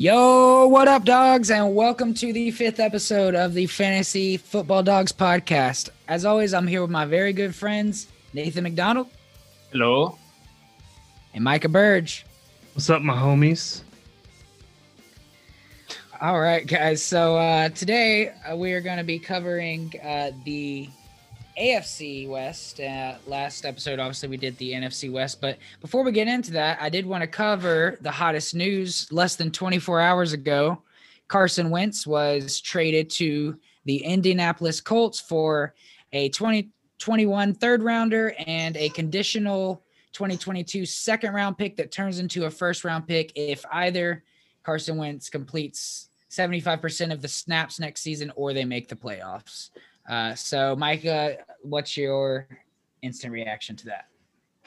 Yo, what up, dogs, and welcome to the fifth episode of the Fantasy Football Dogs podcast. As always, I'm here with my very good friends, Nathan McDonald Hello. and Micah Burge. What's up, my homies? All right, guys. So uh, today uh, we are going to be covering uh, the AFC West. Uh, last episode, obviously, we did the NFC West. But before we get into that, I did want to cover the hottest news. Less than 24 hours ago, Carson Wentz was traded to the Indianapolis Colts for a 2021 third rounder and a conditional 2022 second round pick that turns into a first round pick if either Carson Wentz completes 75% of the snaps next season or they make the playoffs. Uh, so, Micah, what's your instant reaction to that?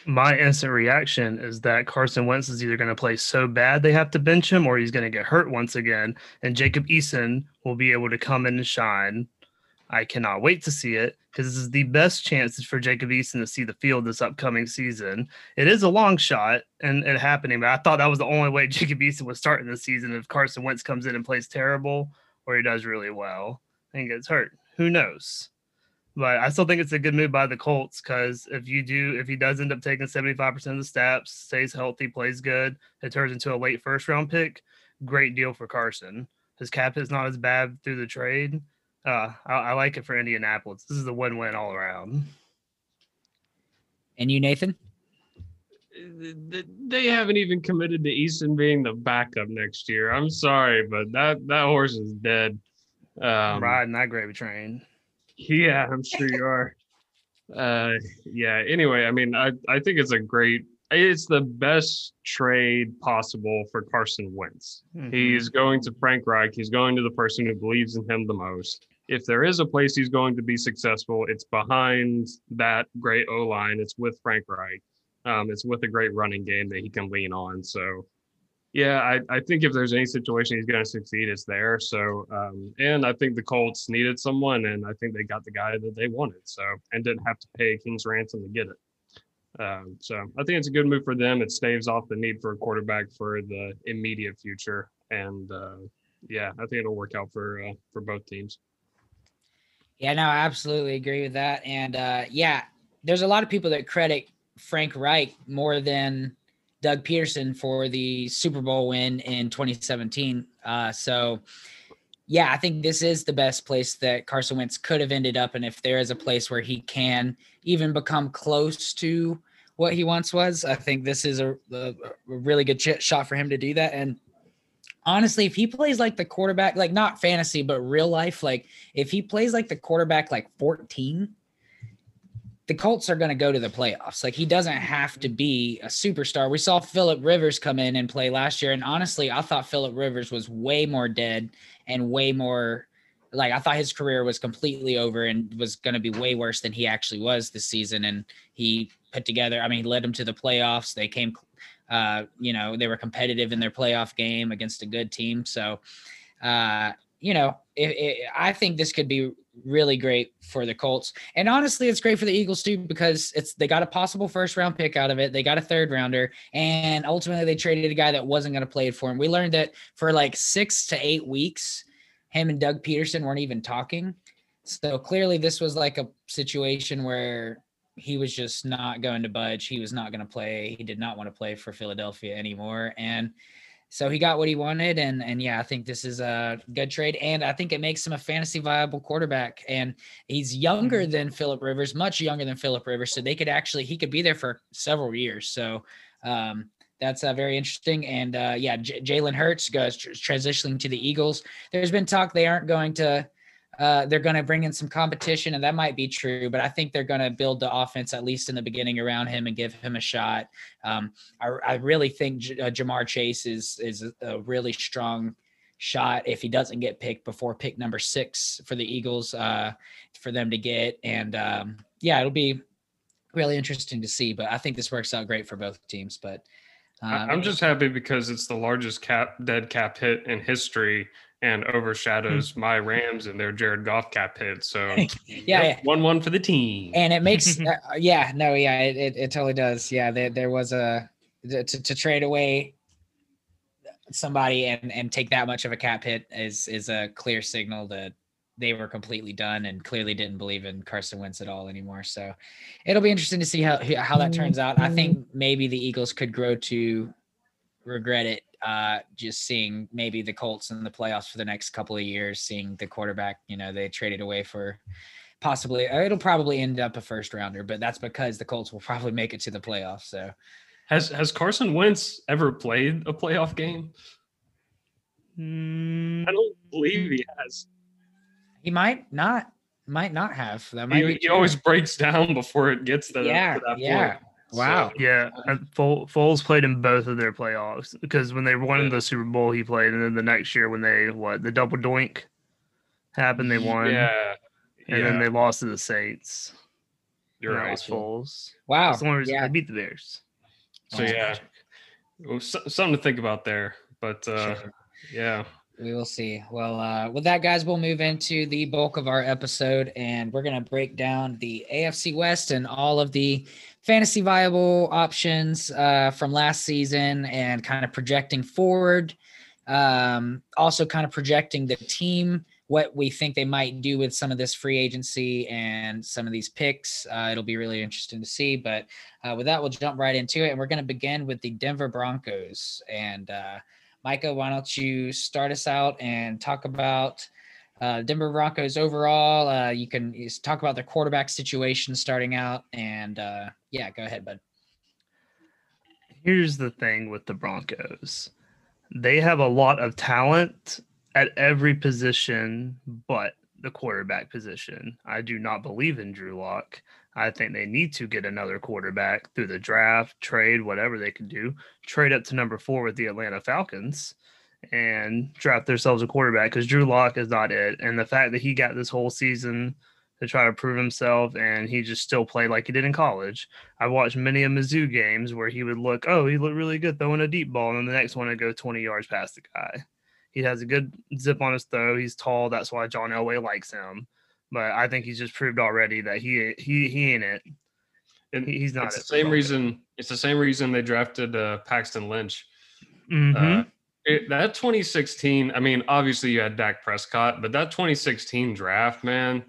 My instant reaction is that Carson Wentz is either going to play so bad they have to bench him or he's going to get hurt once again. And Jacob Eason will be able to come in and shine. I cannot wait to see it because this is the best chance for Jacob Eason to see the field this upcoming season. It is a long shot and it happening, but I thought that was the only way Jacob Eason was starting the season if Carson Wentz comes in and plays terrible or he does really well and gets hurt. Who knows? But I still think it's a good move by the Colts because if you do, if he does end up taking 75% of the snaps, stays healthy, plays good, it turns into a late first round pick. Great deal for Carson. His cap is not as bad through the trade. Uh, I, I like it for Indianapolis. This is a win win all around. And you, Nathan? They haven't even committed to Eason being the backup next year. I'm sorry, but that that horse is dead. I'm Um, riding that gravy train. Yeah, I'm sure you are. Uh, yeah. Anyway, I mean, I I think it's a great. It's the best trade possible for Carson Wentz. Mhm. He's going to Frank Reich. He's going to the person who believes in him the most. If there is a place he's going to be successful, it's behind that great O line. It's with Frank Reich. Um, it's with a great running game that he can lean on. So, yeah, I, I think if there's any situation he's going to succeed, it's there. So, um, and I think the Colts needed someone, and I think they got the guy that they wanted. So, and didn't have to pay king's ransom to get it. Um, so I think it's a good move for them. It staves off the need for a quarterback for the immediate future, and uh, yeah, I think it'll work out for uh, for both teams. Yeah, no, I absolutely agree with that. And uh, yeah, there's a lot of people that credit Frank Reich more than Doug Pederson for the Super Bowl win in 2017. Uh, so, yeah, I think this is the best place that Carson Wentz could have ended up. And if there is a place where he can even become close to what he once was, I think this is a, a, really good ch- shot for him to do that. And honestly, if he plays like the quarterback, like not fantasy, but real life, like if he plays like the quarterback, like 14, the Colts are going to go to the playoffs. Like he doesn't have to be a superstar. We saw Philip Rivers come in and play last year. And honestly, I thought Philip Rivers was way more dead and way more like I thought his career was completely over and was going to be way worse than he actually was this season. And he put together, I mean, he led them to the playoffs. They came, uh, you know, they were competitive in their playoff game against a good team. So, uh, you know, it, it, I think this could be really great for the Colts. And honestly, it's great for the Eagles too because it's they got a possible first round pick out of it. They got a third rounder, and ultimately they traded a guy that wasn't going to play it for him. We learned that for like six to eight weeks, him and Doug Pederson weren't even talking. So clearly, this was like a situation where he was just not going to budge. He was not going to play. He did not want to play for Philadelphia anymore, and so he got what he wanted, and and yeah, I think this is a good trade, and I think it makes him a fantasy viable quarterback. And he's younger than Philip Rivers, much younger than Philip Rivers, so they could actually he could be there for several years. So um, that's uh, very interesting. And uh, yeah, J- Jalen Hurts goes tr- transitioning to the Eagles. There's been talk they aren't going to. Uh, they're going to bring in some competition, and that might be true. But I think they're going to build the offense at least in the beginning around him and give him a shot. Um, I, I really think J- uh, Ja'Marr Chase is is a, really strong shot if he doesn't get picked before pick number six for the Eagles uh, for them to get. And um, yeah, it'll be really interesting to see. But I think this works out great for both teams. But um, I'm just happy because it's the largest cap dead cap hit in history and overshadows my Rams and their Jared Goff cap hit. So Yeah, yeah. one one for the team. and it makes uh, yeah no yeah it, it, it totally does yeah there, there was a to, to trade away somebody and and take that much of a cap hit is is a clear signal that they were completely done and clearly didn't believe in Carson Wentz at all anymore. So it'll be interesting to see how how that turns out. I think maybe the Eagles could grow to regret it uh, just seeing maybe the Colts in the playoffs for the next couple of years, seeing the quarterback, you know, they traded away for possibly uh, it'll probably end up a first rounder, but that's because the Colts will probably make it to the playoffs. So has has Carson Wentz ever played a playoff game? Mm, I don't believe he has. he might not might not have. That might He, be he always breaks down before it gets to, Yeah, to that yeah. point. Wow. So, yeah, and Foles played in both of their playoffs because when they won Yeah. the Super Bowl, he played, and then the next year when they what the double doink happened, they won, yeah, and yeah, then they lost to the Saints. you're and that right. was Foles. Wow. That's the only reason Yeah. they beat the Bears. So yeah, Well, so- something to think about there. But uh, Sure. yeah, We will see. Well, uh, with that, guys, we'll move into the bulk of our episode, and we're going to break down the AFC West and all of the fantasy viable options uh, from last season, and kind of projecting forward. Um, also, kind of projecting the team, what we think they might do with some of this free agency and some of these picks. Uh, it'll be really interesting to see. But uh, with that, we'll jump right into it, and we're going to begin with the Denver Broncos and. Uh, Micah, why don't you start us out and talk about uh, Denver Broncos overall? Uh, you can talk about their quarterback situation starting out, and uh, yeah, go ahead, bud. Here's the thing with the Broncos. They have a lot of talent at every position but the quarterback position. I do not believe in Drew Lock. I think they need to get another quarterback through the draft, trade, whatever they can do. Trade up to number four with the Atlanta Falcons and draft themselves a quarterback because Drew Lock is not it. And the fact that he got this whole season to try to prove himself and he just still played like he did in college. I watched many of Mizzou games where he would look, oh, he looked really good throwing a deep ball, and then the next one would go 20 yards past the guy. He has a good zip on his throw. He's tall. That's why John Elway likes him. But I think he's just proved already that he he he ain't it. and He- he's not It's it the same reason. It's the same reason they drafted uh, Paxton Lynch. Mhm. Uh, it, that 2016. I mean, obviously you had Dak Prescott, but that 2016 draft, man,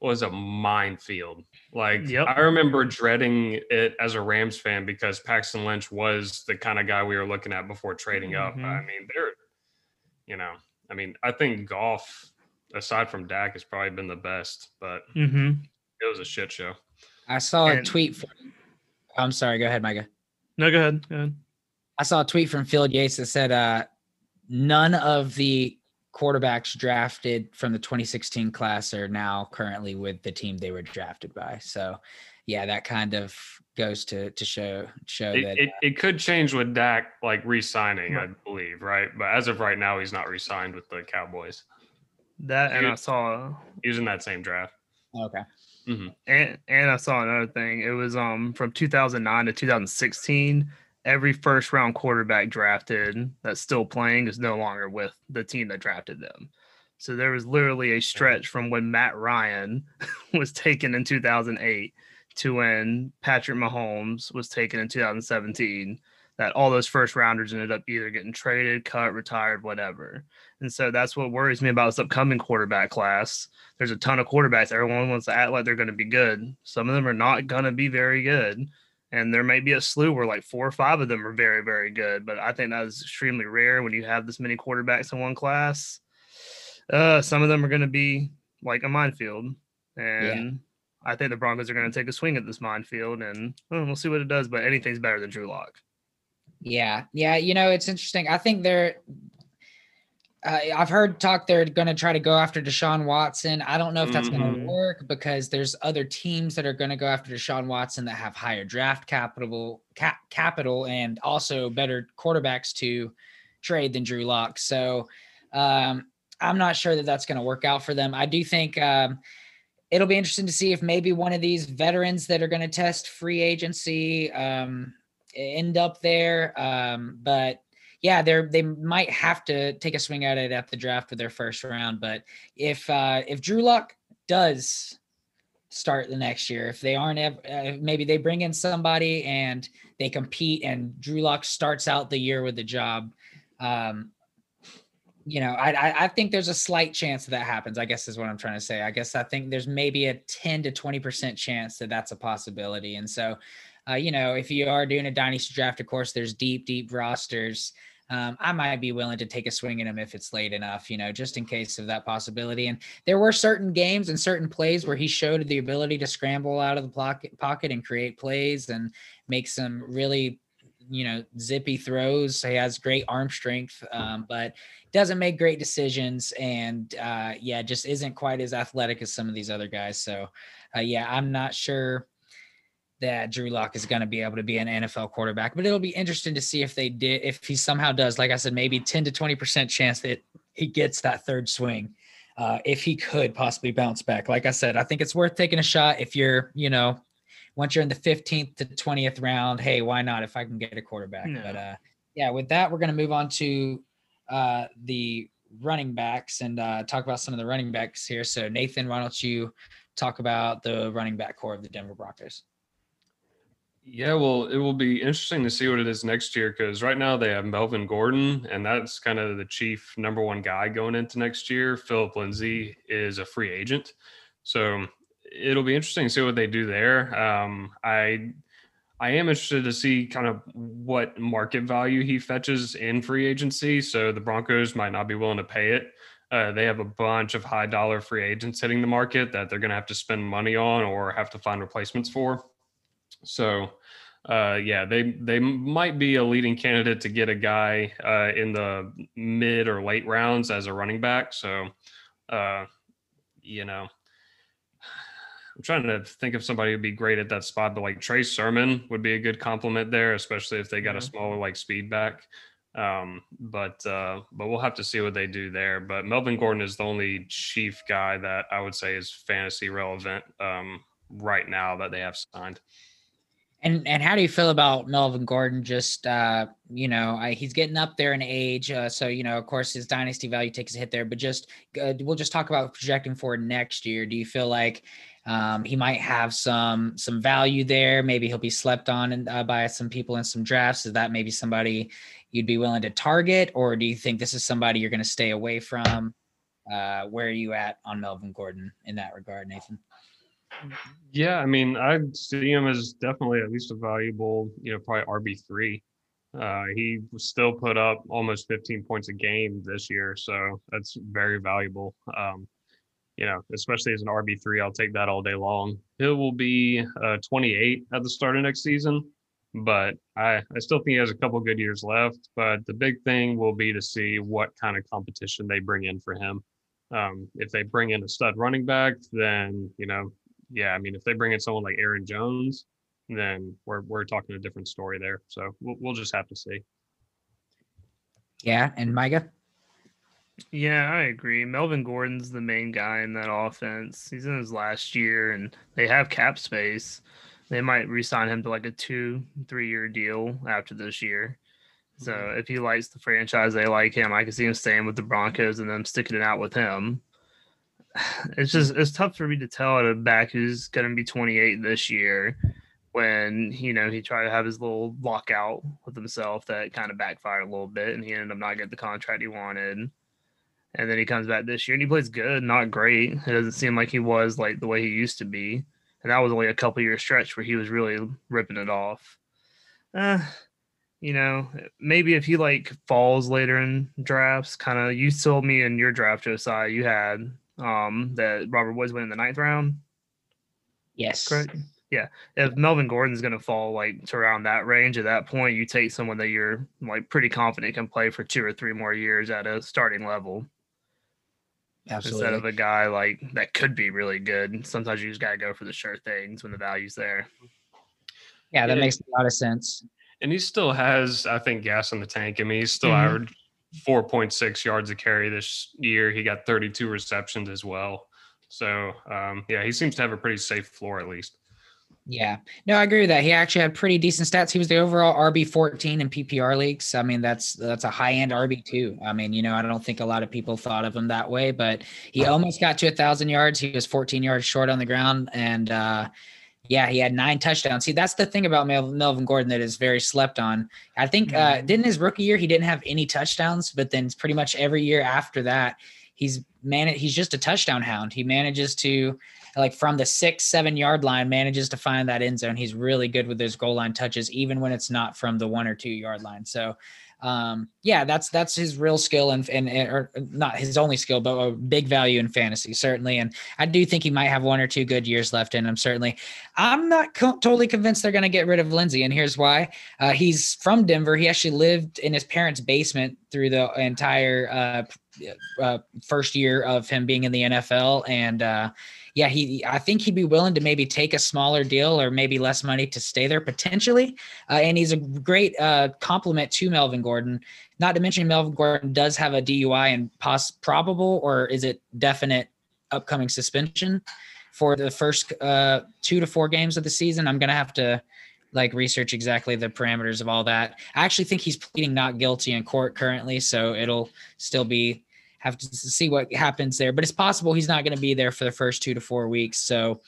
was a minefield. Like Yep. I remember dreading it as a Rams fan because Paxton Lynch was the kind of guy we were looking at before trading up. Mhm. I mean, they're, you know, I mean, I think Goff, aside from Dak, has probably been the best, but Mhm. it was a shit show. I saw a tweet. From, I'm sorry. Go ahead, Micah. No, go ahead. Go ahead. I saw a tweet from Field Yates that said uh, none of the quarterbacks drafted from the 2016 class are now currently with the team they were drafted by. So, yeah, that kind of goes to to show show It, that it, it could change with Dak like re-signing, I believe, right? But as of right now, he's not re-signed with the Cowboys. That and I saw He was in that same draft. okay. and and I saw another thing. It was um from 2009 to 2016. Every first round quarterback drafted that's still playing is no longer with the team that drafted them. So there was literally a stretch from when Matt Ryan was taken in 2008 to when Patrick Mahomes was taken in 2017 that all those first rounders ended up either getting traded, cut, retired, whatever. And so that's what worries me about this upcoming quarterback class there's a ton of quarterbacks. Everyone wants to act like they're going to be good. Some of them are not going to be very good. And there may be a slew where like four or five of them are very, very good. But I think that is extremely rare when you have this many quarterbacks in one class. Uh, some of them are going to be like a minefield. And I think the Broncos are going to take a swing at this minefield and well, we'll see what it does. But anything's better than Drew Lock. Yeah, yeah. You know, it's interesting. I think they're. Uh, I've heard talk they're going to try to go after Deshaun Watson. I don't know if that's going Mhm. to work because there's other teams that are going to go after Deshaun Watson that have higher draft capital, cap, capital, and also better quarterbacks to trade than Drew Lock. So um, I'm not sure that that's going to work out for them. I do think um, it'll be interesting to see if maybe one of these veterans that are going to test free agency um, end up there. Um, but yeah, they're they might have to take a swing at it at the draft with their first round. But if uh, if Drew Lock does start the next year, if they aren't uh, maybe they bring in somebody and they compete, and Drew Lock starts out the year with the job. um, you know, I, I think there's a slight chance that, that happens. I guess is what I'm trying to say. I guess I think there's maybe a 10 to 20 percent chance that that's a possibility. And so, uh, you know, if you are doing a dynasty draft, of course, there's deep, deep rosters. Um, I might be willing to take a swing at him if it's late enough, you know, just in case of that possibility. And there were certain games and certain plays where he showed the ability to scramble out of the pocket, and create plays and make some really you know zippy throws. He has great arm strength, um, but doesn't make great decisions, and uh, yeah, just isn't quite as athletic as some of these other guys. So uh, yeah, I'm not sure that Drew Lock is going to be able to be an NFL quarterback, but it'll be interesting to see if they did if he somehow does. Like I said, maybe 10 to 20 percent chance that he gets that third swing. Uh, if he could possibly bounce back. Like I said, I think it's worth taking a shot if you're, you know, once you're in the 15th to 20th round, hey, why not if I can get a quarterback? No. But uh, yeah, with that, we're going to move on to uh, the running backs and uh, talk about some of the running backs here. So, Nathan, why don't you talk about the running back core of the Denver Broncos? Yeah, well, it will be interesting to see what it is next year because right now they have Melvin Gordon, and that's kind of the chief number one guy going into next year. Phillip Lindsay is a free agent. So it'll be interesting to see what they do there. Um, I I am interested to see kind of what market value he fetches in free agency. So the Broncos might not be willing to pay it. Uh, they have a bunch of high dollar free agents hitting the market that they're going to have to spend money on or have to find replacements for. So, uh, yeah, they they might be a leading candidate to get a guy uh, in the mid or late rounds as a running back. So, uh, you know, I'm trying to think of somebody who'd be great at that spot, but like Trey Sermon would be a good compliment there, especially if they got a mm-hmm. smaller like speed back. Um, but uh, but we'll have to see what they do there. But Melvin Gordon is the only chief guy that I would say is fantasy relevant um, right now that they have signed. And and how do you feel about Melvin Gordon? Just uh, you know, I, he's getting up there in age, uh, so you know, of course, his dynasty value takes a hit there. But just uh, we'll just talk about projecting for next year. Do you feel like um, he might have some some value there. Maybe he'll be slept on and, uh, by some people in some drafts. Is that maybe somebody you'd be willing to target, or do you think this is somebody you're going to stay away from? Uh, where are you at on Melvin Gordon in that regard, Nathan? Yeah, I mean, I see him as definitely at least a valuable, you know, probably RB three. Uh, he still put up almost 15 points a game this year, so that's very valuable. Um, you know, especially as an RB3, I'll take that all day long. He will be uh, 28 at the start of next season, but I, I still think he has a couple good years left. But the big thing will be to see what kind of competition they bring in for him. Um, if they bring in a stud running back, then, you know, yeah, I mean, if they bring in someone like Aaron Jones, then we're, we're talking a different story there. So we'll, we'll just have to see. Yeah. And Micah? Yeah, I agree. Melvin Gordon's the main guy in that offense. He's in his last year and they have cap space. They might re-sign him to like a two, three year deal after this year. So mm-hmm. if he likes the franchise, they like him. I can see him staying with the Broncos and them sticking it out with him. It's just it's tough for me to tell at a back who's going to be 28 this year when you know he tried to have his little lockout with himself that kind of backfired a little bit and he ended up not getting the contract he wanted and then he comes back this year and he plays good, not great. It doesn't seem like he was like the way he used to be. And that was only a couple year stretch where he was really ripping it off. Uh, you know, maybe if he like falls later in drafts, kind of you told me in your draft, Josiah, you had um that Robert Woods went in the ninth round. Yes. Correct. Yeah. If Melvin Gordon's gonna fall like to around that range at that point, you take someone that you're like pretty confident can play for two or three more years at a starting level. Absolutely. Instead of a guy like that could be really good. Sometimes you just gotta go for the sure things when the value's there. Yeah, that yeah. makes a lot of sense. And he still has, I think, gas in the tank. I mean, he's still mm-hmm. averaged 4.6 yards a carry this year. He got 32 receptions as well. So um, yeah, he seems to have a pretty safe floor at least. Yeah, no, I agree with that. He actually had pretty decent stats. He was the overall RB 14 in PPR leagues. I mean, that's that's a high end RB two. I mean, you know, I don't think a lot of people thought of him that way, but he almost got to a thousand yards. He was 14 yards short on the ground, and uh, Yeah, he had nine touchdowns. See, that's the thing about Mel- Melvin Gordon that is very slept on. I think uh, Mhm. didn't his rookie year he didn't have any touchdowns, but then pretty much every year after that, he's man he's just a touchdown hound. He manages to like from the six seven yard line manages to find that end zone. He's really good with those goal line touches, even when it's not from the one or two yard line. So um yeah that's that's his real skill and and, or not his only skill but a big value in fantasy certainly. And i do think he might have one or two good years left in him certainly. I'm not co- totally convinced they're going to get rid of lindsay and here's why. Uh, he's from denver. He actually lived in his parents basement through the entire uh, uh, first year of him being in the nfl and uh yeah, he. I think he'd be willing to maybe take a smaller deal or maybe less money to stay there potentially. Uh, and he's a great uh, compliment to Melvin Gordon. Not to mention Melvin Gordon does have a DUI and poss probable or is it definite upcoming suspension for the first uh, two to four games of the season. I'm gonna have to like research exactly the parameters of all that. I actually think he's pleading not guilty in court currently, so it'll still be have to see what happens there. But it's possible he's not going to be there for the first two to four weeks. So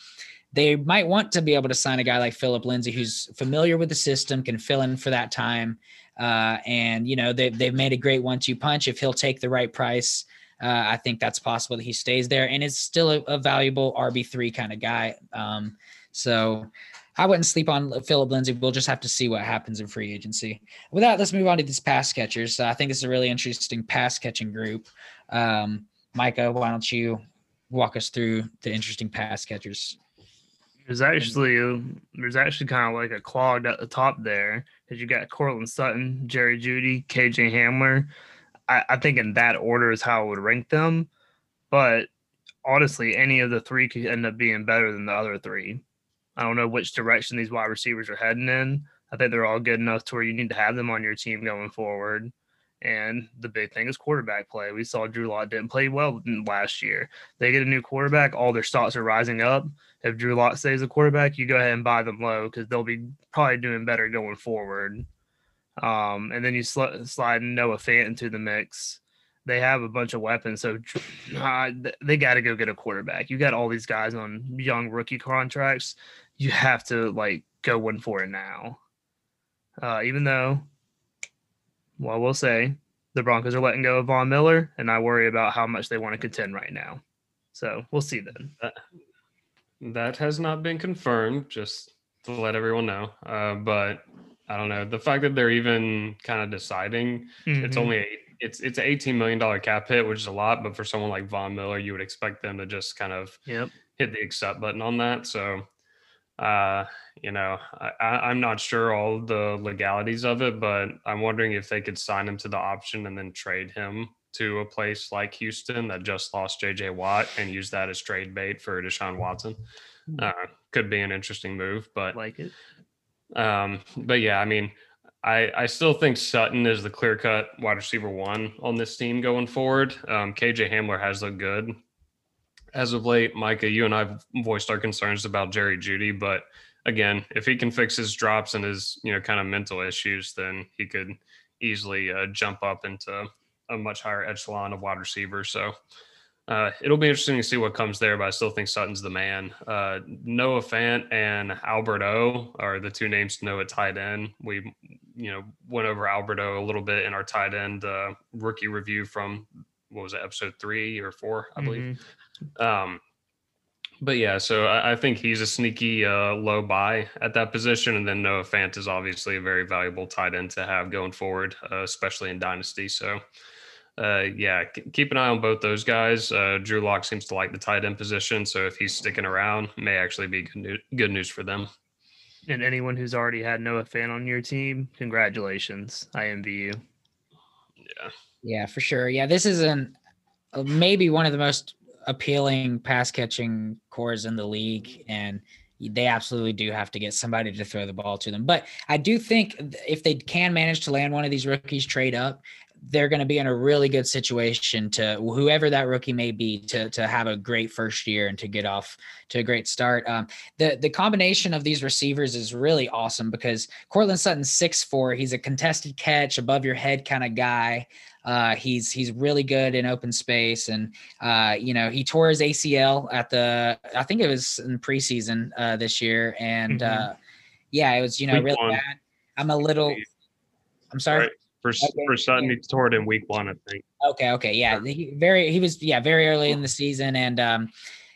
they might want to be able to sign a guy like Phillip Lindsay, who's familiar with the system, can fill in for that time. Uh, and, you know, they, they've made a great one two punch. If he'll take the right price, uh, I think that's possible that he stays there and is still a, a valuable RB3 kind of guy. Um, so I wouldn't sleep on Phillip Lindsay. We'll just have to see what happens in free agency. With that, let's move on to these pass catchers. Uh, I think it's a really interesting pass catching group. Um, Micah, why don't you walk us through the interesting pass catchers? There's actually there's actually kind of like a clogged at the top there because you got Courtland Sutton, Jerry Jeudy, KJ Hamler. I, I think in that order is how I would rank them. But honestly, any of the three could end up being better than the other three. I don't know which direction these wide receivers are heading in. I think they're all good enough to where you need to have them on your team going forward. And the big thing is quarterback play. We saw Drew Lock didn't play well last year. They get a new quarterback, all their stocks are rising up. If Drew Lock stays a quarterback, you go ahead and buy them low because they'll be probably doing better going forward. Um, and then you sl- slide Noah Fant into the mix. They have a bunch of weapons, so uh, they got to go get a quarterback. You got all these guys on young rookie contracts. You have to like go one for it now. Uh, even though well, we'll say the Broncos are letting go of Von Miller, and I worry about how much they want to contend right now. So we'll see then. That has not been confirmed, just to let everyone know. Uh, but I don't know the fact that they're even kind of deciding. It's Mhm. only eight, it's it's an eighteen million dollar cap hit, which is a lot. But for someone like Von Miller, you would expect them to just kind of yep. hit the accept button on that. So, uh, you know, I, I'm not sure all the legalities of it, but I'm wondering if they could sign him to the option and then trade him to a place like Houston that just lost JJ Watt and use that as trade bait for Deshaun Watson. Uh, could be an interesting move, but Like it. um, but yeah, I mean, I I still think Sutton is the clear cut wide receiver one on this team going forward. Um, KJ Hamler has looked good as of late. Micah, you and I have voiced our concerns about Jerry Jeudy, but again, if he can fix his drops and his you know kind of mental issues, then he could easily uh, jump up into a much higher echelon of wide receivers. So. Uh, it'll be interesting to see what comes there, but I still think Sutton's the man. Uh, Noah Fant and Albert O are the two names to know at tight end. We, you know, went over Albert O a little bit in our tight end uh, rookie review from what was it, episode three or four, I believe. Mhm. Um, but yeah, so I, I think he's a sneaky uh, low buy at that position, and then Noah Fant is obviously a very valuable tight end to have going forward, uh, especially in dynasty. So uh, yeah, k- keep an eye on both those guys. Uh, Drew Lock seems to like the tight end position, so if he's sticking around, may actually be good, new- good news for them. And anyone who's already had Noah Fan on your team, congratulations. I envy you. Yeah, Yeah, for sure. Yeah, this is an uh, maybe one of the most appealing pass catching cores in the league, and they absolutely do have to get somebody to throw the ball to them. But I do think if they can manage to land one of these rookies trade up, they're going to be in a really good situation to whoever that rookie may be to to have a great first year and to get off to a great start. Um, the the combination of these receivers is really awesome because Courtland Sutton's six four. He's a contested catch above your head kind of guy. Uh, he's he's really good in open space, and uh, you know he tore his ACL at the I think it was in preseason uh, this year, and Mhm. uh, yeah, it was you know Week really one. bad. I'm a little. I'm sorry. Right. For, Okay, for Sutton, he tore it in week one, I think. Okay, okay, yeah, he, very he was yeah very early in the season, and um,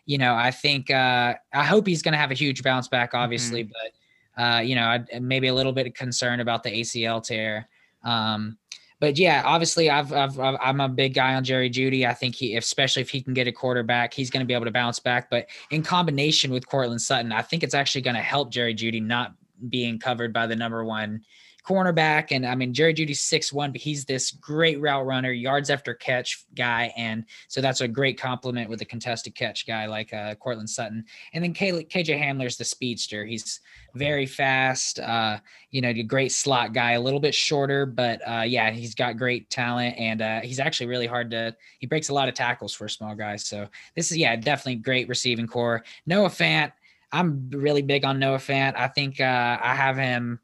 you know I think uh, I hope he's going to have a huge bounce back, obviously, but uh, you know I maybe a little bit of concern about the ACL tear. Um, but yeah, obviously I've, I've I've- I'm a big guy on Jerry Jeudy. I think he, especially if he can get a quarterback, he's going to be able to bounce back. But in combination with Courtland Sutton, I think it's actually going to help Jerry Jeudy not being covered by the number one cornerback. And I mean, Jerry Jeudy's six one, but he's this great route runner, yards after catch guy, and so that's a great compliment with a contested catch guy like uh, Courtland Sutton. And then Kay- KJ Hamler's the speedster. He's very fast. Uh, you know, a great slot guy, a little bit shorter, but uh, yeah, he's got great talent, and uh, he's actually really hard to. He breaks a lot of tackles for a small guy. So this is yeah, definitely great receiving core. Noah Fant. I'm really big on Noah Fant. I think uh, I have him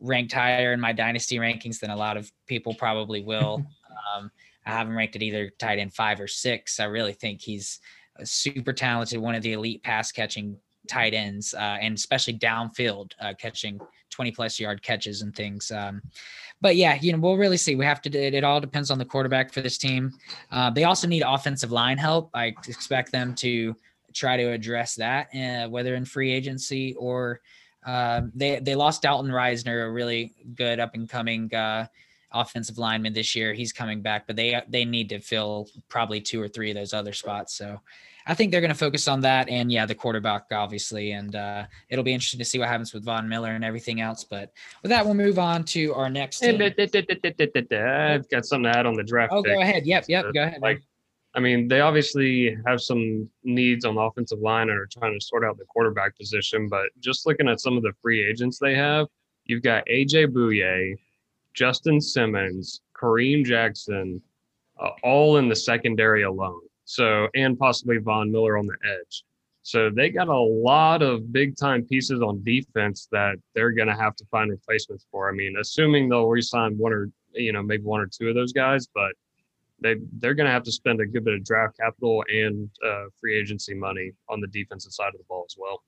ranked higher in my dynasty rankings than a lot of people probably will. um, I haven't ranked at either tight end five or six. I really think he's a super talented, one of the elite pass catching tight ends, uh, and especially downfield uh, catching 20 plus yard catches and things. Um, but yeah, you know, we'll really see. We have to. It, it all depends on the quarterback for this team. Uh, they also need offensive line help. I expect them to try to address that, uh, whether in free agency or um, they they lost Dalton Risner, a really good up and coming uh, offensive lineman this year. He's coming back, but they they need to fill probably two or three of those other spots. So I think they're going to focus on that, and yeah, the quarterback obviously, and uh, it'll be interesting to see what happens with Von Miller and everything else. But with that, we'll move on to our next. I've got something to add on the draft. Oh, pick. go ahead. Yep, yep. Uh, Go ahead. Like, I mean, they obviously have some needs on the offensive line and are trying to sort out the quarterback position. But just looking at some of the free agents they have, you've got AJ Bouye, Justin Simmons, Kareem Jackson, uh, all in the secondary alone. So, and possibly Von Miller on the edge. So they got a lot of big time pieces on defense that they're going to have to find replacements for. I mean, assuming they'll re-sign one or you know maybe one or two of those guys, but they they're going to have to spend a good bit of draft capital and uh, free agency money on the defensive side of the ball as well.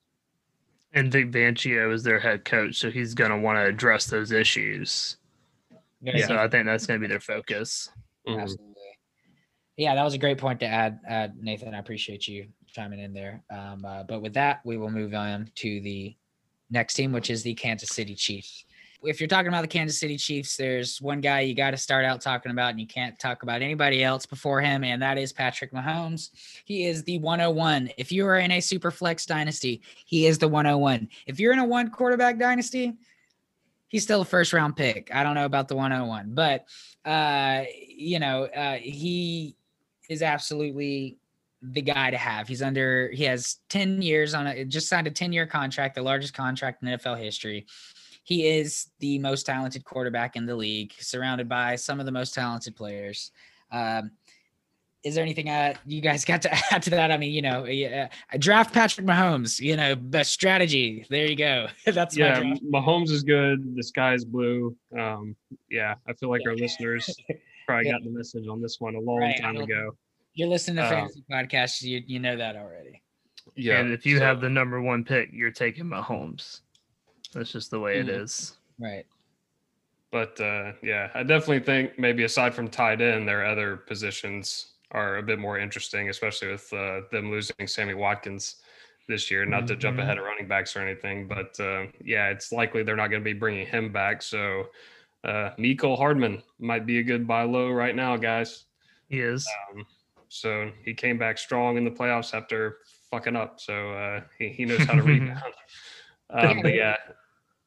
And Vic Fangio is their head coach, so he's going to want to address those issues. Yeah. So I think that's going to be their focus. Mhm. Absolutely. Yeah, that was a great point to add, uh, Nathan. I appreciate you chiming in there. Um, uh, but with that, we will move on to the next team, which is the Kansas City Chiefs. If you're talking about the Kansas City Chiefs, there's one guy you got to start out talking about, and you can't talk about anybody else before him, and that is Patrick Mahomes. He is the 101. If you are in a super flex dynasty, he is the 101. If you're in a one quarterback dynasty, he's still a first round pick. I don't know about the 101, but uh, you know, uh, he is absolutely the guy to have. He's under he has 10 years on a just signed a 10 year contract, the largest contract in NFL history. He is the most talented quarterback in the league, surrounded by some of the most talented players. Um, is there anything uh, you guys got to add to that? I mean, you know, uh, draft Patrick Mahomes. You know, best strategy. There you go. That's my Yeah, draft. Mahomes is good. The sky is blue. Um, yeah, I feel like our listeners probably Yeah. got the message on this one a long Right, time ago. You're listening to Um, fantasy podcasts. You you know that already. Yeah, and if you so- have the number one pick, you're taking Mahomes. That's just the way it Mhm. is. Right. But uh, yeah, I definitely think maybe aside from tight end, their other positions are a bit more interesting, especially with uh, them losing Sammy Watkins this year. Not to jump Mhm. ahead of running backs or anything, but uh, yeah, it's likely they're not going to be bringing him back. So uh, Mecole Hardman might be a good buy low right now, guys. He is. Um, so he came back strong in the playoffs after fucking up. So uh, he, he knows how to rebound. Um, but yeah,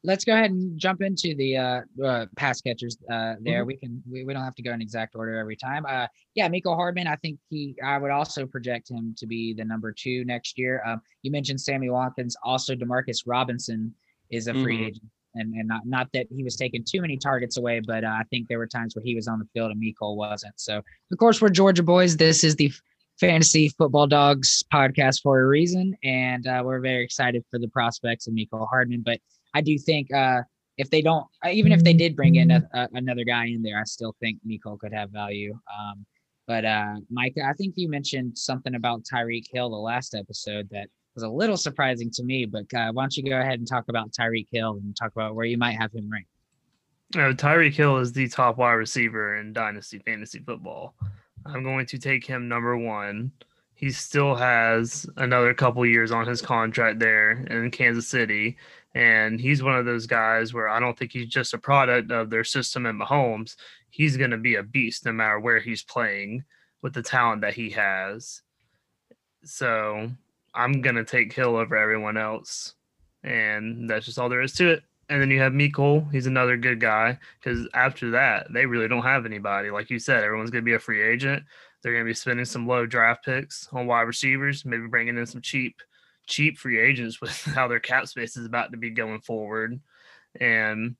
Let's go ahead and jump into the uh, uh, pass catchers. Uh, there, we can. We, we don't have to go in exact order every time. Uh, yeah, Mecole Hardman. I think he. I would also project him to be the number two next year. Um, you mentioned Sammy Watkins. Also, Demarcus Robinson is a free Mhm. agent, and and not not that he was taking too many targets away, but uh, I think there were times where he was on the field and Mecole wasn't. So, of course, we're Georgia boys. This is the Fantasy Football Dogs podcast for a reason, and uh, we're very excited for the prospects of Mecole Hardman. But I do think uh, if they don't, uh, even if they did bring in a, a, another guy in there, I still think Mecole could have value. Um, but uh, Mike, I think you mentioned something about Tyreek Hill the last episode that was a little surprising to me. But uh, why don't you go ahead and talk about Tyreek Hill and talk about where you might have him ranked? No, Tyreek Hill is the top wide receiver in Dynasty Fantasy Football. I'm going to take him number one. He still has another couple years on his contract there in Kansas City. And he's one of those guys where I don't think he's just a product of their system and Mahomes. He's going to be a beast no matter where he's playing with the talent that he has. So I'm going to take Hill over everyone else. And that's just all there is to it. And then you have Mecole. He's another good guy because after that, they really don't have anybody. Like you said, everyone's going to be a free agent. They're going to be spending some low draft picks on wide receivers, maybe bringing in some cheap cheap free agents with how their cap space is about to be going forward. And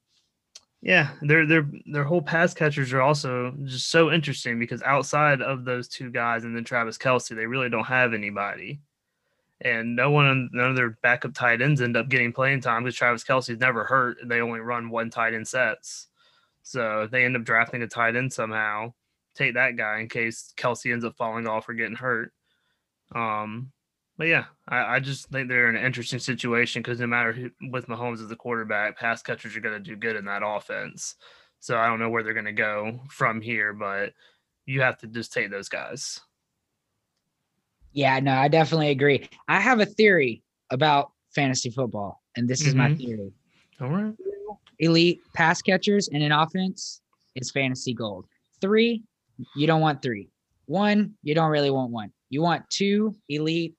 yeah, their their their whole pass catchers are also just so interesting because outside of those two guys and then Travis Kelce, they really don't have anybody. And no one, none of their backup tight ends end up getting playing time because Travis Kelce's never hurt. And they only run one tight end sets. So they end up drafting a tight end somehow, take that guy in case Kelce ends up falling off or getting hurt. Um, but yeah, I, I, just think they're in an interesting situation because no matter who, with Mahomes as the quarterback, pass catchers are going to do good in that offense. So I don't know where they're going to go from here, but you have to just take those guys. Yeah, no, I definitely agree. I have a theory about fantasy football, and this is mm-hmm. my theory. All right. Elite pass catchers in an offense is fantasy gold. Three, you don't want three. One, you don't really want one. You want two elite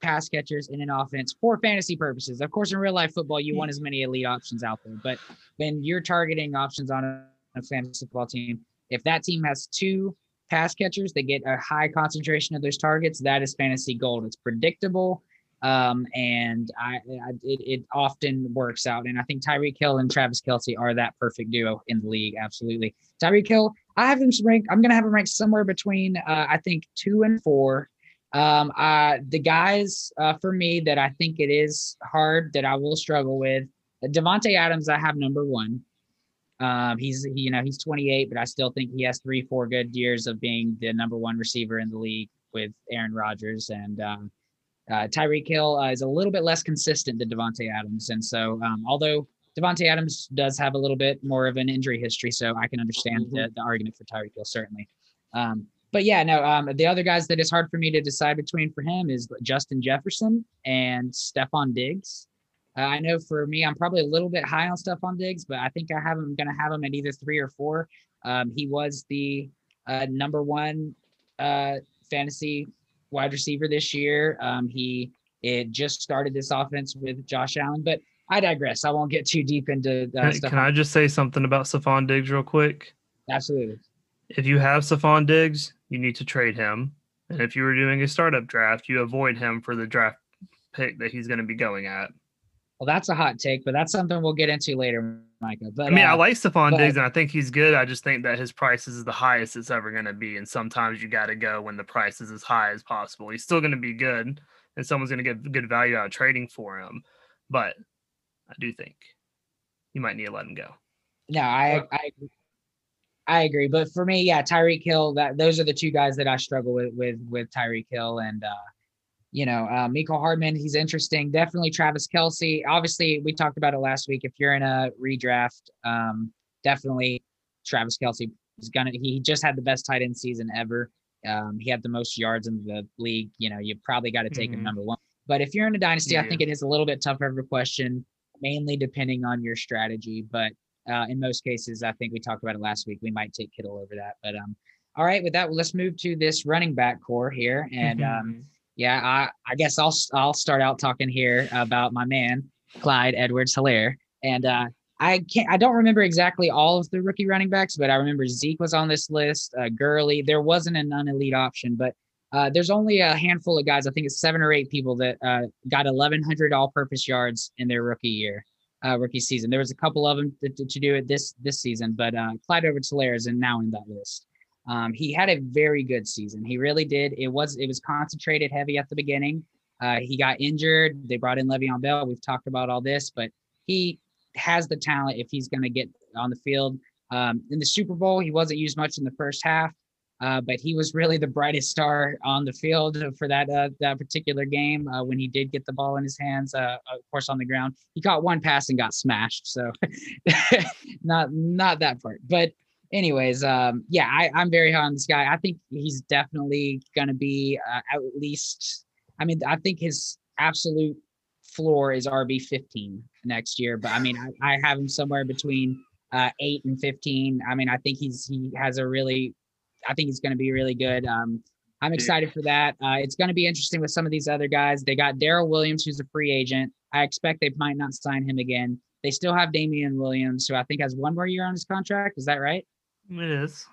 pass catchers in an offense for fantasy purposes. Of course, in real life football, you want as many elite options out there. But when you're targeting options on a, a fantasy football team, if that team has two pass catchers, they get a high concentration of those targets. That is fantasy gold. It's predictable. Um, and I, I it, it, often works out. And I think Tyreek Hill and Travis Kelce are that perfect duo in the league. Absolutely. Tyreek Hill, I have him ranked. I'm going to have him ranked somewhere between, uh, I think, two and four um, uh, the guys uh, for me that I think it is hard that I will struggle with, Davante Adams, I have number one. Um, he's he, you know he's 28, but I still think he has three, four good years of being the number one receiver in the league with Aaron Rodgers and um, uh, Tyreek Hill uh, is a little bit less consistent than Davante Adams, and so um, although Davante Adams does have a little bit more of an injury history, so I can understand mm-hmm. the, the argument for Tyreek Hill certainly. Um, but yeah, no. Um, the other guys that is hard for me to decide between for him is Justin Jefferson and Stefon Diggs. Uh, I know for me, I'm probably a little bit high on Stefon Diggs, but I think I have him going to have him at either three or four. Um, he was the uh, number one uh, fantasy wide receiver this year. Um, he it just started this offense with Josh Allen, but I digress. I won't get too deep into. Uh, can, can I just say something about Stefon Diggs real quick? Absolutely. If you have Stefon Diggs, you need to trade him. And if you were doing a startup draft, you avoid him for the draft pick that he's going to be going at. Well, that's a hot take, but that's something we'll get into later, Micah. But I mean, uh, I like Stefon Diggs and I think he's good. I just think that his price is the highest it's ever going to be. And sometimes you got to go when the price is as high as possible. He's still going to be good and someone's going to get good value out of trading for him. But I do think you might need to let him go. No, I, I I agree. But for me, yeah, Tyreek Hill, that those are the two guys that I struggle with with with Tyreek Hill and uh, you know, uh, Mecole Hardman, he's interesting. Definitely Travis Kelce. Obviously, we talked about it last week. If you're in a redraft, um, definitely Travis Kelce is gonna. He just had the best tight end season ever. Um, he had the most yards in the league. You know, you probably got to take mm-hmm. him number one. But if you're in a dynasty, yeah. I think it is a little bit tougher of a question, mainly depending on your strategy. But uh, in most cases, I think we talked about it last week. We might take Kittle over that. But um, all right, with that, let's move to this running back core here. And mm-hmm. um, yeah, I, I guess I'll I'll start out talking here about my man Clyde Edwards Helaire, And uh, I can't I don't remember exactly all of the rookie running backs, but I remember Zeke was on this list. Uh, Gurley, there wasn't an unelite option, but uh, there's only a handful of guys. I think it's seven or eight people that uh, got 1,100 all-purpose yards in their rookie year uh, rookie season. There was a couple of them to, to do it this this season, but uh, Clyde Edwards-Helaire is now in that list. Um, he had a very good season. He really did. It was it was concentrated heavy at the beginning. Uh, he got injured. They brought in Le'Veon Bell. We've talked about all this, but he has the talent if he's going to get on the field. Um, in the Super Bowl, he wasn't used much in the first half, uh, but he was really the brightest star on the field for that uh, that particular game uh, when he did get the ball in his hands. Uh, of course, on the ground, he caught one pass and got smashed. So, not not that part. But anyways, um, yeah, I, I'm very high on this guy. I think he's definitely going to be uh, at least. I mean, I think his absolute floor is RB 15 next year, but I mean, I, I have him somewhere between uh, eight and 15. I mean, I think he's he has a really, I think he's going to be really good. Um, I'm excited for that. Uh, it's going to be interesting with some of these other guys. They got Darrel Williams, who's a free agent. I expect they might not sign him again. They still have Damien Williams, who I think has one more year on his contract. Is that right? It is.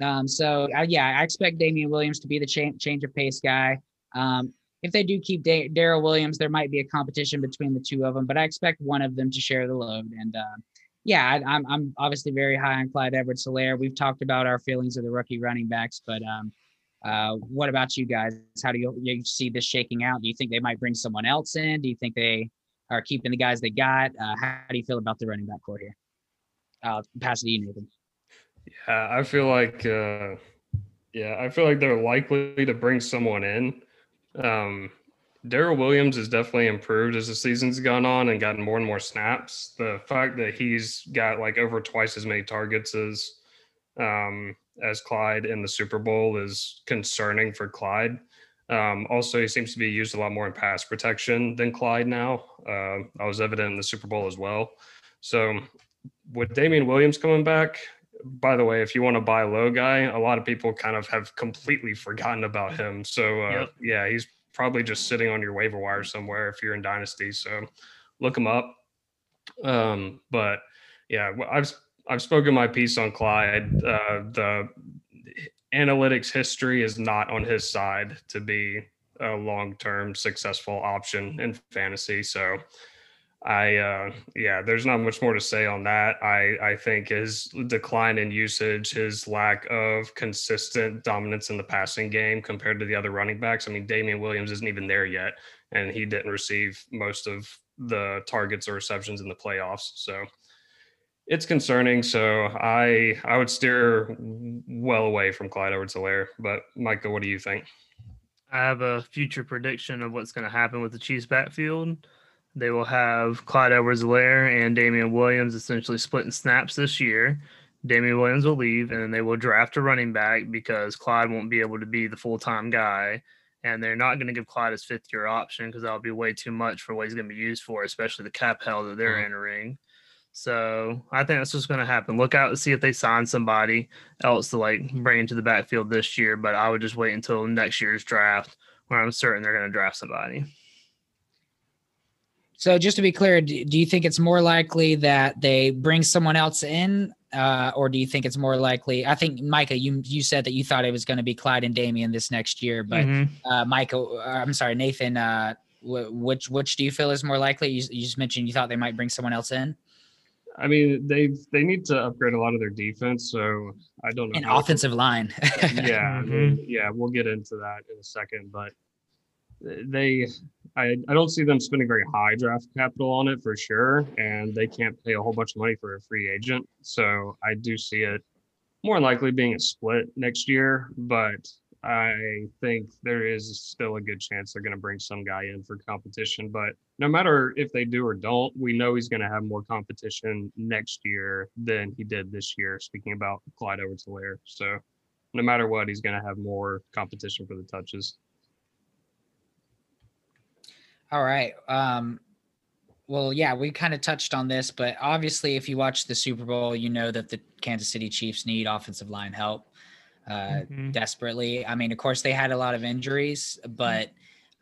Um, so uh, yeah, I expect Damien Williams to be the change change of pace guy. Um, if they do keep da- Darrel Williams, there might be a competition between the two of them, but I expect one of them to share the load. And uh, yeah, I, am I'm, I'm obviously very high on Clyde Edwards-Helaire. We've talked about our feelings of the rookie running backs, but um, uh, what about you guys? How do you, you see this shaking out? Do you think they might bring someone else in? Do you think they are keeping the guys they got? Uh, how do you feel about the running back core here? I'll pass it to you, Nathan. Yeah, I feel like, uh, yeah, I feel like they're likely to bring someone in. Um, Darrel Williams has definitely improved as the season's gone on and gotten more and more snaps. The fact that he's got like over twice as many targets as um, as Clyde in the Super Bowl is concerning for Clyde. Um, also, he seems to be used a lot more in pass protection than Clyde now. Uh, I was evident in the Super Bowl as well. So, with Damian Williams coming back, by the way, if you want to buy low guy, a lot of people kind of have completely forgotten about him. So, uh, yep. yeah, he's probably just sitting on your waiver wire somewhere if you're in Dynasty. So, look him up. Um, but yeah, I've I've spoken my piece on Clyde. Uh, the analytics history is not on his side to be a long-term successful option in fantasy. So I uh, yeah, there's not much more to say on that. I I think his decline in usage, his lack of consistent dominance in the passing game compared to the other running backs. I mean, Damien Williams isn't even there yet, and he didn't receive most of the targets or receptions in the playoffs. So it's concerning. So I I would steer well away from Clyde Edwards-Helaire. But Michael, what do you think? I have a future prediction of what's going to happen with the Chiefs backfield. They will have Clyde Edwards-Helaire and Damien Williams essentially splitting snaps this year. Damien Williams will leave, and they will draft a running back because Clyde won't be able to be the full time guy. And they're not going to give Clyde his fifth year option because that'll be way too much for what he's going to be used for, especially the cap hell that they're mm-hmm. entering. So I think that's what's going to happen. Look out to see if they sign somebody else to like bring into the backfield this year. But I would just wait until next year's draft, where I'm certain they're going to draft somebody. So just to be clear, do you think it's more likely that they bring someone else in, uh, or do you think it's more likely? I think Micah, you you said that you thought it was going to be Clyde and Damien this next year, but mm-hmm. uh, Micah, uh, I'm sorry, Nathan, uh, which which do you feel is more likely? You, you just mentioned you thought they might bring someone else in. I mean, they they need to upgrade a lot of their defense. So I don't know. An offensive line. yeah, I mean, mm-hmm. yeah, we'll get into that in a second. But they, I I don't see them spending very high draft capital on it for sure, and they can't pay a whole bunch of money for a free agent. So I do see it more likely being a split next year. But I think there is still a good chance they're going to bring some guy in for competition. But no matter if they do or don't, we know he's going to have more competition next year than he did this year. Speaking about Clyde Edwards-Helaire, so no matter what, he's going to have more competition for the touches. All right. Um, well, yeah, we kind of touched on this, but obviously, if you watch the Super Bowl, you know that the Kansas City Chiefs need offensive line help uh, mm-hmm. desperately. I mean, of course, they had a lot of injuries, but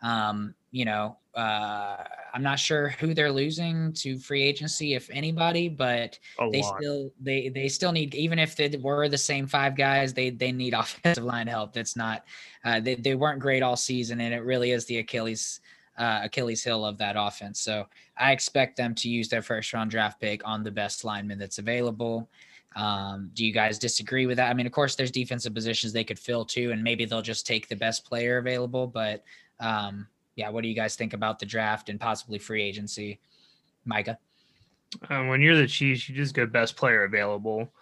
um, you know, uh, I'm not sure who they're losing to free agency, if anybody, but a they lot. still they they still need even if they were the same five guys, they they need offensive line help. That's not uh, they they weren't great all season, and it really is the Achilles. Uh, Achilles heel of that offense. So I expect them to use their first round draft pick on the best lineman that's available. Um, do you guys disagree with that? I mean, of course, there's defensive positions they could fill too, and maybe they'll just take the best player available. But um, yeah, what do you guys think about the draft and possibly free agency, Micah? Um, when you're the Chiefs, you just go best player available.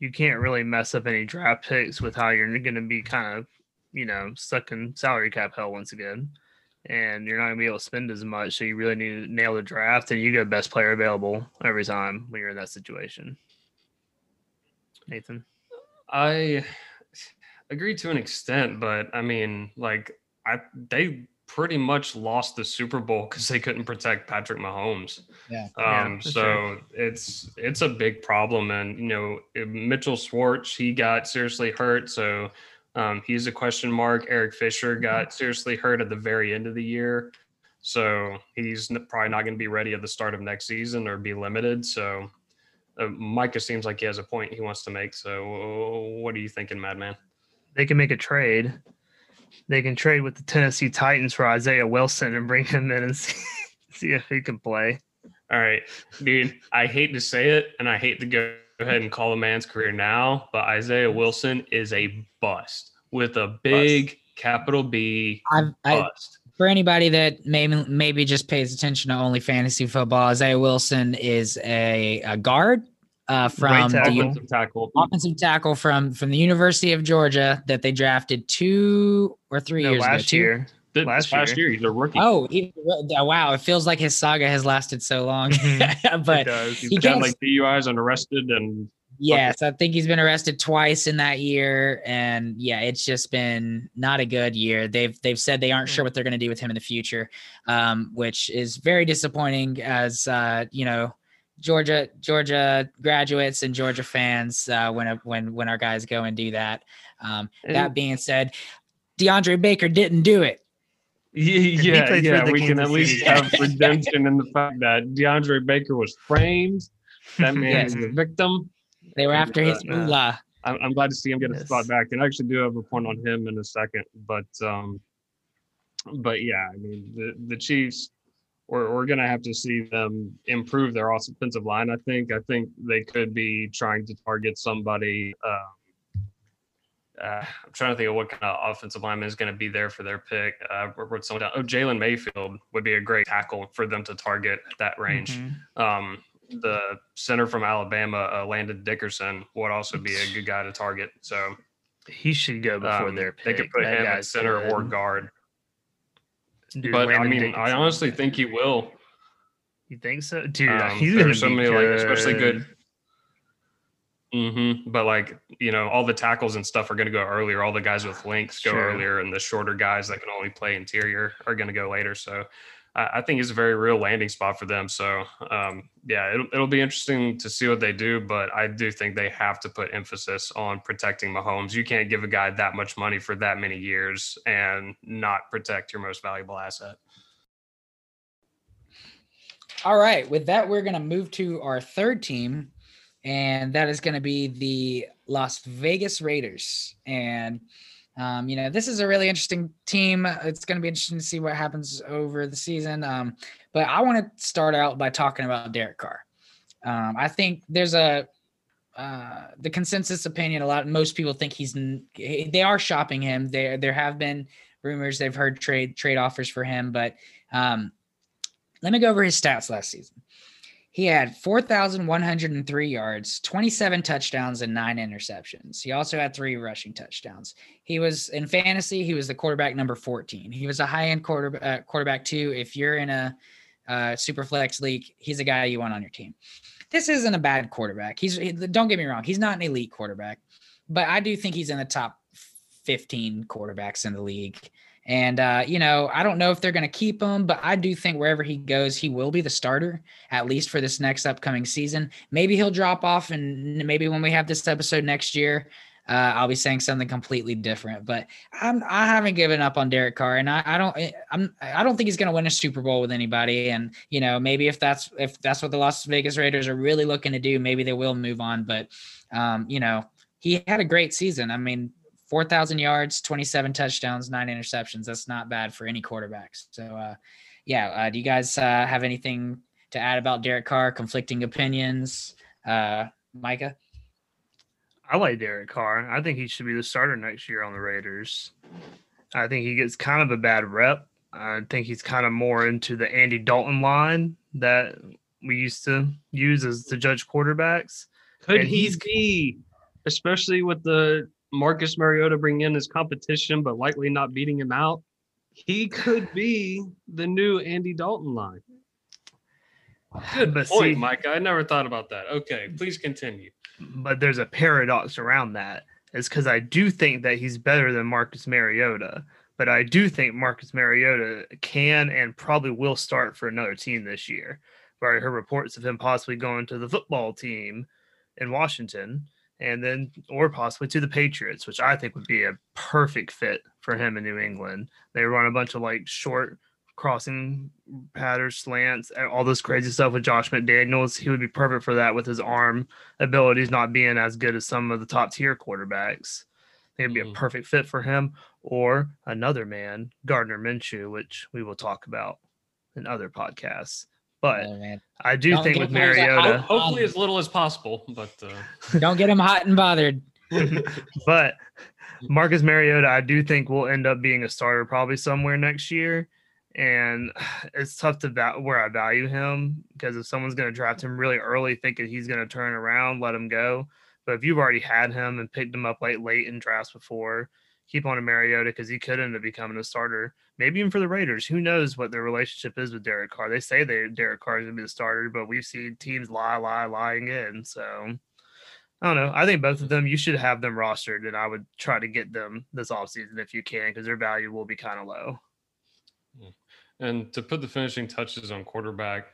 You can't really mess up any draft picks with how you're going to be kind of, you know, stuck in salary cap hell once again. And you're not going to be able to spend as much. So you really need to nail the draft and you go best player available every time when you're in that situation. Nathan? I agree to an extent, but I mean, like, I they pretty much lost the Super Bowl because they couldn't protect Patrick Mahomes. Yeah. Um, Yeah, so sure. it's it's a big problem, and you know Mitchell Schwartz he got seriously hurt, so um, he's a question mark. Eric Fisher got seriously hurt at the very end of the year, so he's probably not going to be ready at the start of next season or be limited. So. Uh, Micah seems like he has a point he wants to make. So, what are you thinking, Madman? They can make a trade. They can trade with the Tennessee Titans for Isaiah Wilson and bring him in and see, see if he can play. All right, dude. I hate to say it, and I hate to go ahead and call a man's career now, but Isaiah Wilson is a bust with a big capital B I've, I, bust. for anybody that maybe maybe just pays attention to only fantasy football, Isaiah Wilson is a, a guard uh, from tackle. the Offensive tackle. offensive tackle from from the University of Georgia that they drafted two or three No, years ago. last Two- year. Th- last last, year. he's a rookie. Oh, he, wow! It feels like his saga has lasted so long, Mhm. but it does. he's he got can't- like DUIs and arrested, and Yes, I think he's been arrested twice in that year, and yeah, it's just been not a good year. They've they've said they aren't sure what they're going to do with him in the future, um, which is very disappointing. As uh, you know, Georgia Georgia graduates and Georgia fans uh, when when when our guys go and do that. Um, that being said, DeAndre Baker didn't do it. Yeah, yeah, played for we can at least have redemption in the fact that DeAndre Baker was framed. That man Yes. is a victim. They were after his Uh, moolah. I'm, I'm glad to see him get a Yes. spot back, and I actually do have a point on him in a second. But um, but yeah, I mean the the Chiefs, we're we're gonna have to see them improve their offensive line. I think I think they could be trying to target somebody. Um, uh, I'm trying to think of what kind of offensive lineman is going to be there for their pick. Uh, wrote- someone down. Oh, Jalen Mayfield would be a great tackle for them to target at that range Mhm. um, the center from Alabama, uh, Landon Dickerson, would also be a good guy to target. So He should go before um, their they could put That him at center or guard. Dude, but I Landon mean, I honestly think he will. You think so, dude? Um, he's there so many, like, especially good- good. hmm But like you know, all the tackles and stuff are going to go earlier. All the guys with links go Sure. earlier, and the shorter guys that can only play interior are going to go later. So. I I think it's a very real landing spot for them. So, um, yeah, it'll, it'll be interesting to see what they do. But I do think they have to put emphasis on protecting Mahomes. You can't give a guy that much money for that many years and not protect your most valuable asset. All right. With that, we're going to move to our third team, and that is going to be the Las Vegas Raiders. And, um, you know, this is a really interesting team. It's going to be interesting to see what happens over the season. Um, but I want to start out by talking about Derek Carr. Um, I think there's a, uh, the consensus opinion, a lot, most people think he's, they are shopping him. There, there have been rumors they've heard trade, trade offers for him, but, um, let me go over his stats last season. He had 4,103 yards, 27 touchdowns, and nine interceptions. He also had three rushing touchdowns. He was in fantasy, he was the quarterback number 14. He was a high end quarter, uh, quarterback, too. If you're in a uh, super flex league, he's a guy you want on your team. This isn't a bad quarterback. He's, he, don't get me wrong, he's not an elite quarterback, but I do think he's in the top 15 quarterbacks in the league. And uh, you know, I don't know if they're going to keep him, but I do think wherever he goes, he will be the starter at least for this next upcoming season. Maybe he'll drop off, and maybe when we have this episode next year, uh, I'll be saying something completely different. But I'm I haven't given up on Derek Carr, and I, I don't I'm I don't think he's going to win a Super Bowl with anybody. And you know, maybe if that's if that's what the Las Vegas Raiders are really looking to do, maybe they will move on. But um, you know, he had a great season. I mean, 4,000 yards, 27 touchdowns, nine interceptions. That's not bad for any quarterbacks. So, uh, yeah. Uh, do you guys uh, have anything to add about Derek Carr? Conflicting opinions? Uh, Micah? I like Derek Carr. I think he should be the starter next year on the Raiders. I think he gets kind of a bad rep. I think he's kind of more into the Andy Dalton line that we used to use as to judge quarterbacks. Could And he he's- be, especially with the Marcus Mariota bring in his competition, but likely not beating him out? He could be the new Andy Dalton line. Good But point, see- Mike. I never thought about that. Okay, please continue. but there's a paradox around that. It's because I do think that he's better than Marcus Mariota, but I do think Marcus Mariota can and probably will start for another team this year. I've already heard reports of him possibly going to the football team in Washington and then or possibly to the Patriots, which I think would be a perfect fit for him in New England. They run a bunch of like short crossing patterns, slants, and all this crazy stuff with Josh McDaniels. He would be perfect for that with his arm abilities not being as good as some of the top tier quarterbacks. It'd be Mhm. a perfect fit for him or another man, Gardner Minshew, which we will talk about in other podcasts. But Oh, man. I do Don't think with Mariota, Hopefully, as little as possible, but uh, Don't get him hot and bothered. but Marcus Mariota, I do think will end up being a starter probably somewhere next year. And it's tough to val- where I value him because if someone's going to draft him really early, thinking he's going to turn around, let him go. But if you've already had him and picked him up late, late in drafts before, keep on to Mariota because he could end up becoming a starter. Maybe even for the Raiders. Who knows what their relationship is with Derek Carr? They say they Derek Carr is going to be the starter, but we've seen teams lie, lie, lying in. So I don't know. I think both of them, you should have them rostered, and I would try to get them this offseason if you can because their value will be kind of low. Hmm. And to put the finishing touches on quarterback,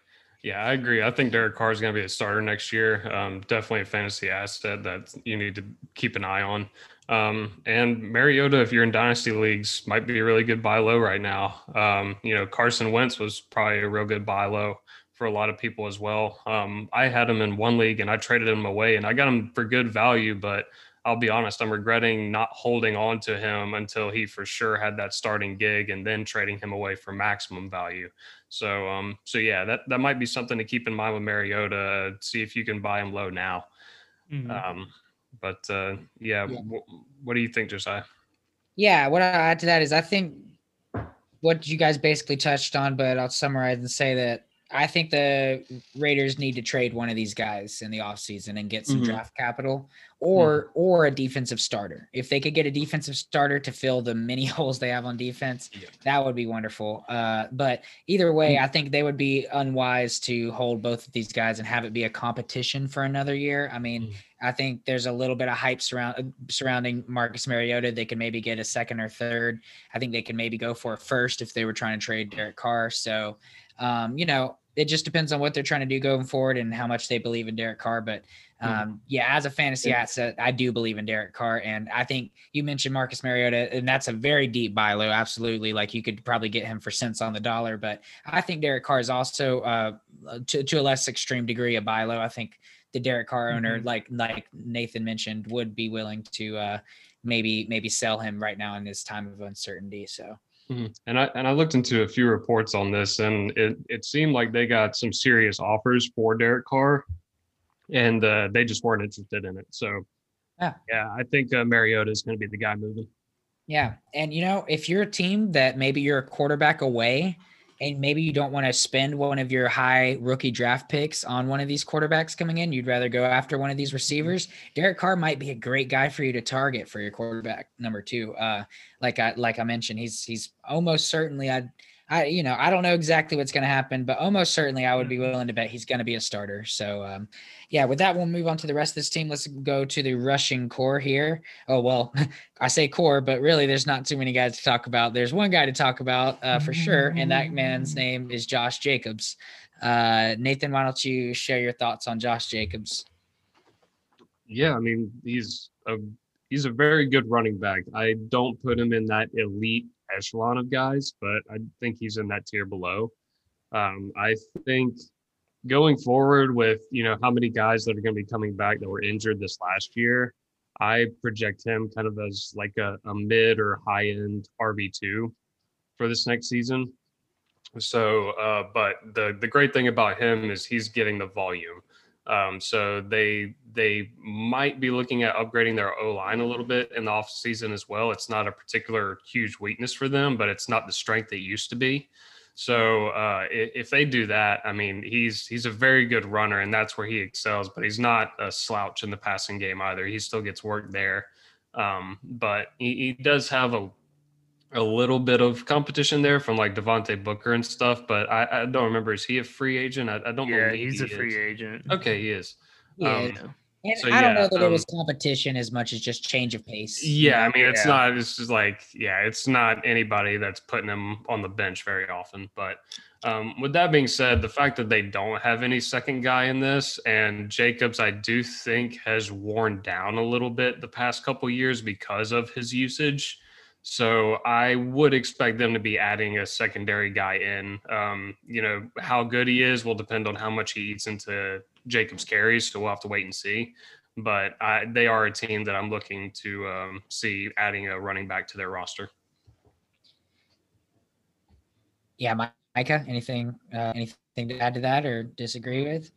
yeah, I agree. I think Derek Carr is going to be a starter next year. Um, definitely a fantasy asset that you need to keep an eye on. Um, and Mariota, if you're in dynasty leagues, might be a really good buy low right now. Um, you know, Carson Wentz was probably a real good buy low for a lot of people as well. Um, I had him in one league and I traded him away and I got him for good value, but I'll be honest, I'm regretting not holding on to him until he for sure had that starting gig and then trading him away for maximum value. So, um, so yeah, that, that might be something to keep in mind with Mariota. See if you can buy him low now. Um, but uh, yeah, Yeah. wh- what do you think, Josiah? Yeah, what I add to that is I think what you guys basically touched on, but I'll summarize and say that I think the Raiders need to trade one of these guys in the offseason and get some Mhm. draft capital or or a defensive starter. If they could get a defensive starter to fill the many holes they have on defense, Yeah. that would be wonderful. Uh, but either way, I think they would be unwise to hold both of these guys and have it be a competition for another year. I mean, Mhm. I think there's a little bit of hype surround, uh, surrounding Marcus Mariota. They could maybe get a second or third. I think they could maybe go for a first if they were trying to trade Derek Carr. So, um, you know, it just depends on what they're trying to do going forward and how much they believe in Derek Carr. But um, yeah, as a fantasy Yeah. asset, I do believe in Derek Carr. And I think you mentioned Marcus Mariota, and that's a very deep buy low. Absolutely. Like you could probably get him for cents on the dollar. But I think Derek Carr is also, uh, to, to a less extreme degree, a buy low. I think the Derek Carr owner, like like Nathan mentioned, would be willing to uh, maybe maybe sell him right now in this time of uncertainty. So Mhm. And I and I looked into a few reports on this, and it it seemed like they got some serious offers for Derek Carr, and uh, they just weren't interested in it. So, Yeah. yeah, I think uh, Mariota is going to be the guy moving. yeah, and you know if you're a team that maybe you're a quarterback away. And maybe you don't want to spend one of your high rookie draft picks on one of these quarterbacks coming in. You'd rather go after one of these receivers. Derek Carr might be a great guy for you to target for your quarterback number two. Uh, like I like I mentioned, he's he's almost certainly I'd I you know I don't know exactly what's going to happen, but almost certainly I would be willing to bet he's going to be a starter. So um, yeah, with that we'll move on to the rest of this team. Let's go to the rushing core here. Oh well, I say core, but really there's not too many guys to talk about. There's one guy to talk about uh, for sure, and that man's name is Josh Jacobs. Uh, Nathan, why don't you share your thoughts on Josh Jacobs? Yeah, I mean he's a he's a very good running back. I don't put him in that elite echelon of guys, but I think he's in that tier below. Um, I think going forward with you know how many guys that are going to be coming back that were injured this last year, I project him kind of as like a, a mid or high end RB two for this next season. So, uh, but the the great thing about him is he's getting the volume. Um, so they they might be looking at upgrading their O line a little bit in the off season as well. It's not a particular huge weakness for them, but it's not the strength it used to be. So uh, if they do that, I mean, he's he's a very good runner, and that's where he excels. But he's not a slouch in the passing game either. He still gets work there, um, but he, he does have a a little bit of competition there from like Devontae Booker and stuff. But I, I don't remember. Is he a free agent? I, I don't Yeah, believe he's he a free is. agent. Okay, he is. Yeah. Um, and so I don't yeah, know that it um, was competition as much as just change of pace. Yeah, I mean, it's Yeah. not. It's just like, yeah, it's not anybody that's putting him on the bench very often. But um, with that being said, the fact that they don't have any second guy in this, and Jacobs, I do think has worn down a little bit the past couple years because of his usage. So I would expect them to be adding a secondary guy in. Um, you know, how good he is will depend on how much he eats into Jacobs carries. So we'll have to wait and see but I, they are a team that I'm looking to um, see adding a running back to their roster. Yeah, Micah, anything uh, anything to add to that or disagree with?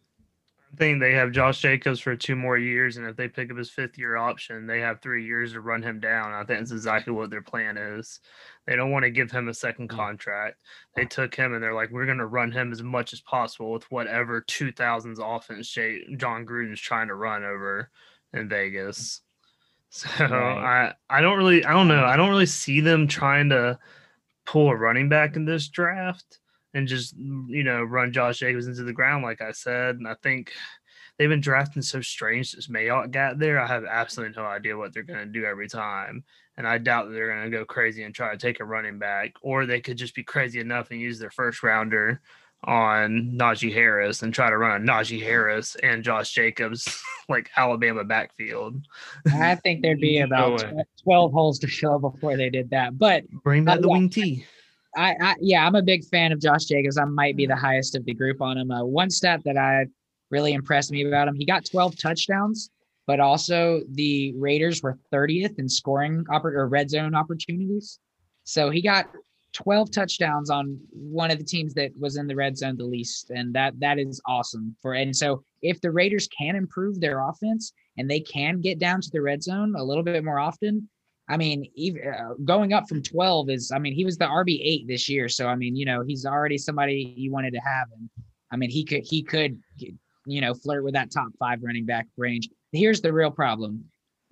I think they have Josh Jacobs for two more years, and if they pick up his fifth year option, they have three years to run him down. I think that's exactly what their plan is. They don't want to give him a second Mm. contract. They took him and they're like, we're going to run him as much as possible with whatever 2000s offense shape Jon Gruden's trying to run over in Vegas. So Right. I, I don't really, I don't know. I don't really see them trying to pull a running back in this draft and just you know run Josh Jacobs into the ground, like I said. And I think they've been drafting so strange since Mayock got there. I have absolutely no idea what they're going to do every time, and I doubt that they're going to go crazy and try to take a running back, or they could just be crazy enough and use their first rounder on Najee Harris and try to run a Najee Harris and Josh Jacobs like Alabama backfield. I think there'd be about tw- 12 holes to fill before they did that. But Bring back Uh, the yeah. wing T. I, I yeah, I'm a big fan of Josh Jacobs. I might be the highest of the group on him. Uh, one stat that I really impressed me about him, he got 12 touchdowns, but also the Raiders were 30th in scoring oppor- or red zone opportunities. So he got 12 touchdowns on one of the teams that was in the red zone the least, and that that is awesome for. And so if the Raiders can improve their offense and they can get down to the red zone a little bit more often, I mean, even uh, going up from 12 is, I mean, he was the RB eight this year. So, I mean, you know, he's already somebody you wanted to have. And I mean, he could, he could, you know, flirt with that top five running back range. Here's the real problem.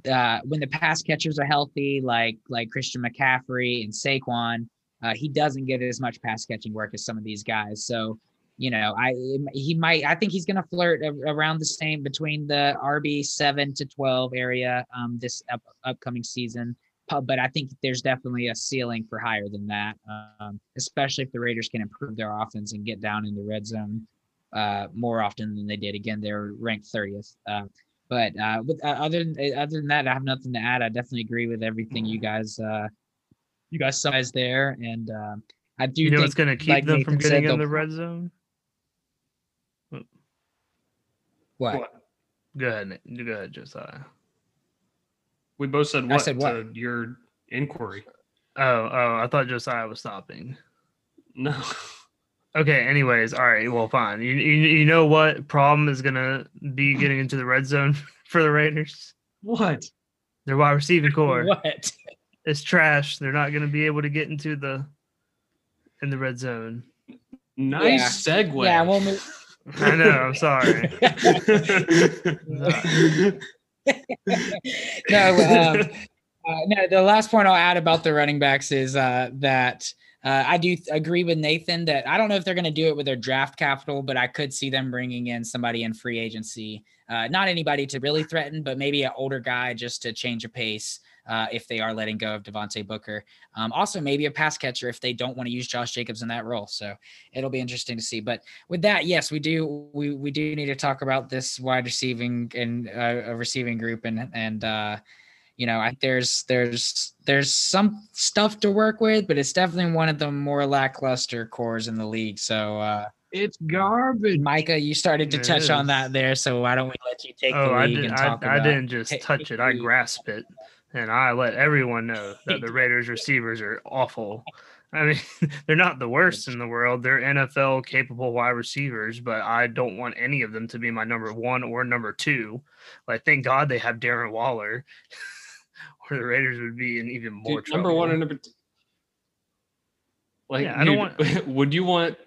Uh, when the pass catchers are healthy, like, like Christian McCaffrey and Saquon, uh, he doesn't get as much pass catching work as some of these guys. So, you know, I, he might, I think he's going to flirt around the same between the RB seven to 12 area, um, this up, upcoming season but I think there's definitely a ceiling for higher than that, um, especially if the Raiders can improve their offense and get down in the red zone uh, more often than they did. Again, they're ranked 30th. Uh, but uh, with, uh, other than other than that, I have nothing to add. I definitely agree with everything you guys uh, you guys summarized there, and um I do You know think what's going to keep like them from Nathan said, getting in the red zone? what What? Go ahead. Nate. Go ahead, Josiah. We both said what? I what, said what? to your inquiry. Oh, oh, I thought Josiah was stopping. No. Okay. Anyways, all right. Well, fine. You, you you know what problem is gonna be getting into the red zone for the Raiders? What? Their wide receiving core What? It's trash. They're not gonna be able to get into the in the red zone. Nice segue. yeah we'll move I know. I'm sorry. no, um, uh, no. The last point I'll add about the running backs is uh, that uh, I do th- agree with Nathan that I don't know if they're going to do it with their draft capital, but I could see them bringing in somebody in free agency. Uh, not anybody to really threaten, but maybe an older guy just to change a pace. Uh, if they are letting go of Devontae Booker, um, also maybe a pass catcher if they don't want to use Josh Jacobs in that role. So it'll be interesting to see. But with that, yes, we do we we do need to talk about this wide receiving and uh, a receiving group and and uh, you know, I, there's there's there's some stuff to work with, but it's definitely one of the more lackluster cores in the league. So, uh, it's garbage. Micah, you started to It touch on that there. So why don't we let you take Oh, the I didn't. and I, talk I about? didn't just touch it. I lead. grasp it, and I let everyone know that the Raiders receivers are awful. I mean, they're not the worst in the world. They're NFL capable wide receivers, but I don't want any of them to be my number one or number two. Like, thank God they have Darren Waller, or the Raiders would be in even more Dude, trouble. number one and number two. Like, Yeah, I don't dude, would you want?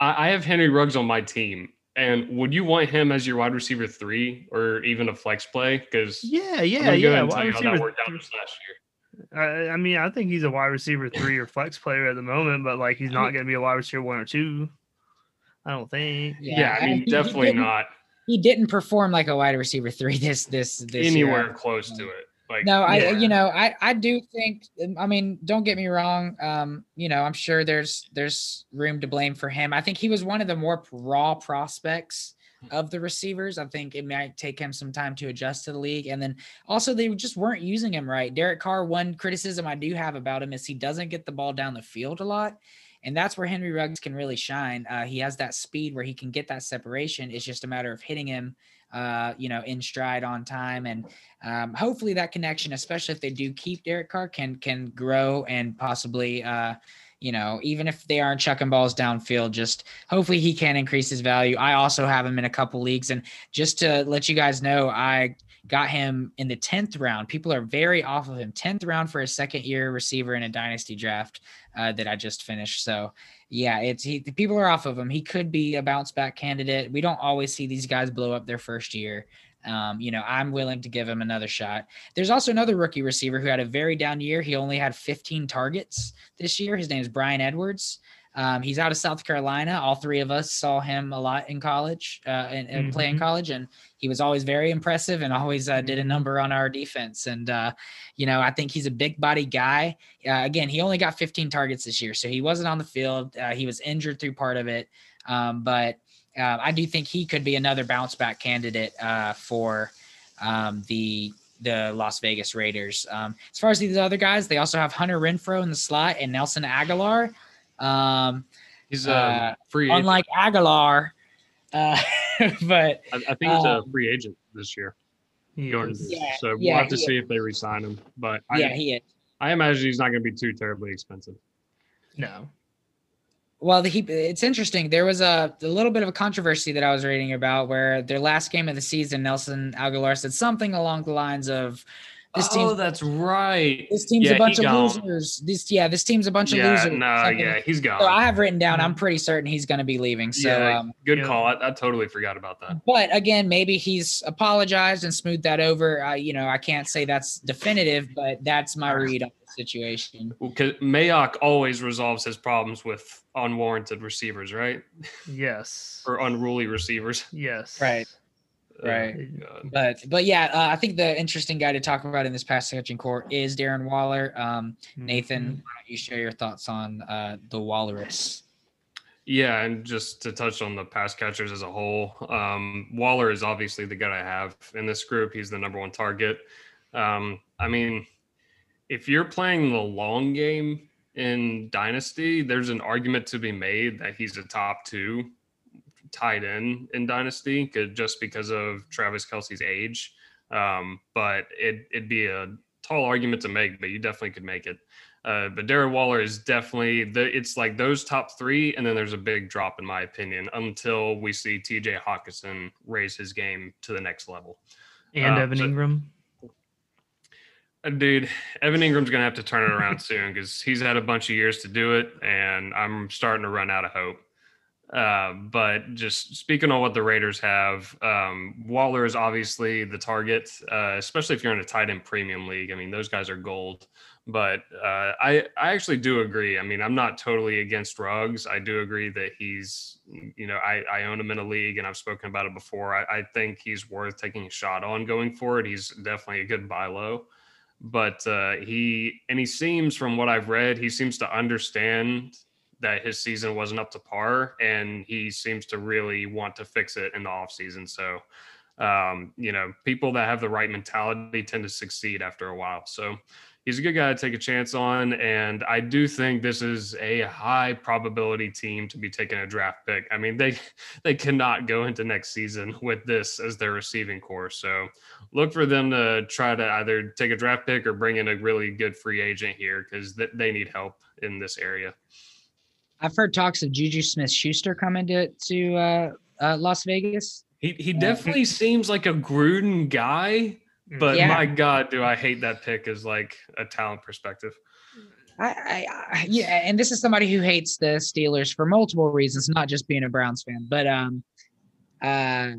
I, I have Henry Ruggs on my team, and would you want him as your wide receiver three or even a flex play? Because Yeah, I'm yeah, go yeah. ahead and tell Wide you how that receiver worked out this last year. I, I mean, I think he's a wide receiver three or flex player at the moment, but like he's not going to be a wide receiver one or two. I don't think. Yeah, I mean, he- he definitely didn't- not He didn't perform like a wide receiver three this this this year. anywhere close to mm. it. Like, No, I Yeah. you know I I do think I mean don't get me wrong um you know I'm sure there's there's room to blame for him. I think he was one of the more raw prospects of the receivers. I think it might take him some time to adjust to the league and then also they just weren't using him right. Derek Carr one criticism I do have about him is he doesn't get the ball down the field a lot. And that's where Henry Ruggs can really shine. Uh, he has that speed where he can get that separation. It's just a matter of hitting him, uh, you know, in stride on time. And um, hopefully that connection, especially if they do keep Derek Carr, can can grow and possibly, uh, you know, even if they aren't chucking balls downfield, just hopefully he can increase his value. I also have him in a couple leagues, and just to let you guys know, I got him in the tenth round. People are very off of him. Tenth round for a second year receiver in a dynasty draft uh, that I just finished. So yeah, it's he. The people are off of him. He could be a bounce back candidate. We don't always see these guys blow up their first year. Um, you know, I'm willing to give him another shot. There's also another rookie receiver who had a very down year. He only had 15 targets this year. His name is Bryan Edwards. Um, he's out of South Carolina. All three of us saw him a lot in college uh, and, and play in Mhm. college, and he was always very impressive and always uh, did a number on our defense. And uh, you know, I think he's a big body guy. Uh, again, he only got 15 targets this year, so he wasn't on the field. Uh, he was injured through part of it, um, but uh, I do think he could be another bounce back candidate uh, for um, the the Las Vegas Raiders. Um, as far as these other guys, they also have Hunter Renfrow in the slot and Nelson Agholor. Um, he's uh, a free agent. unlike Agholor, uh, but I, I think he's a um, free agent this year. He Going is. Yeah, so we'll yeah, have to he- see if they resign him. But I, yeah, he is. I imagine he's not going to be too terribly expensive. No. Well, the, he, it's interesting. There was a, a little bit of a controversy that I was reading about where their last game of the season, Nelson Agholor said something along the lines of, "This team, oh, that's right. this team's yeah, a bunch of gone. losers. This, yeah, this team's a bunch of losers." no, something yeah, he's gone. So I have written down. I'm pretty certain he's going to be leaving. So, yeah, um, good call. I, I totally forgot about that. but again, maybe he's apologized and smoothed that over. Uh, you know, I can't say that's definitive, but that's my read on the situation. Because Mayock always resolves his problems with unwarranted receivers, right? Yes. Or unruly receivers. Yes. Right. Oh, Right. God. But but yeah, uh, I think the interesting guy to talk about in this pass catching core is Darren Waller. Um, Nathan, Mhm. why don't you share your thoughts on uh, the Walrus? Yeah, and just to touch on the pass catchers as a whole, um, Waller is obviously the guy I have in this group. He's the number one target. Um, I mean, if you're playing the long game in Dynasty, there's an argument to be made that he's a top two tight end in Dynasty, just because of Travis Kelce's age. Um, but it, it'd be a tall argument to make, but you definitely could make it. Uh, but Darren Waller is definitely the. It's like those top three, and then there's a big drop in my opinion until we see T.J. Hockenson raise his game to the next level. And Uh, Evan so- Ingram. Uh, Dude, Evan Engram's gonna have to turn it around soon because he's had a bunch of years to do it, and I'm starting to run out of hope. Uh, but just speaking on what the Raiders have, um, Waller is obviously the target, uh, especially if you're in a tight end premium league. I mean, those guys are gold. But uh, I I actually do agree. I mean, I'm not totally against Ruggs. I do agree that he's, you know, I, I own him in a league, and I've spoken about it before. I, I think he's worth taking a shot on going forward. He's definitely a good buy low but uh, he and he seems from what I've read, he seems to understand that his season wasn't up to par, and he seems to really want to fix it in the off season. So, um, you know, people that have the right mentality tend to succeed after a while. So. He's a good guy to take a chance on, and I do think this is a high probability team to be taking a draft pick. I mean, they they cannot go into next season with this as their receiving core. So, look for them to try to either take a draft pick or bring in a really good free agent here because th- they need help in this area. I've heard talks of Juju Smith Schuster coming to to uh, uh, Las Vegas. He he definitely seems like a Gruden guy, but Yeah. my God, do I hate that pick as like a talent perspective. I, I, I, yeah, and this is somebody who hates the Steelers for multiple reasons, not just being a Browns fan, but um, uh,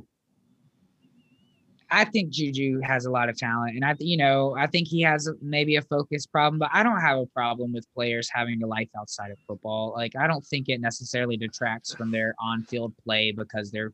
I think Juju has a lot of talent, and I, you know, I think he has maybe a focus problem, but I don't have a problem with players having a life outside of football. Like, I don't think it necessarily detracts from their on-field play because they're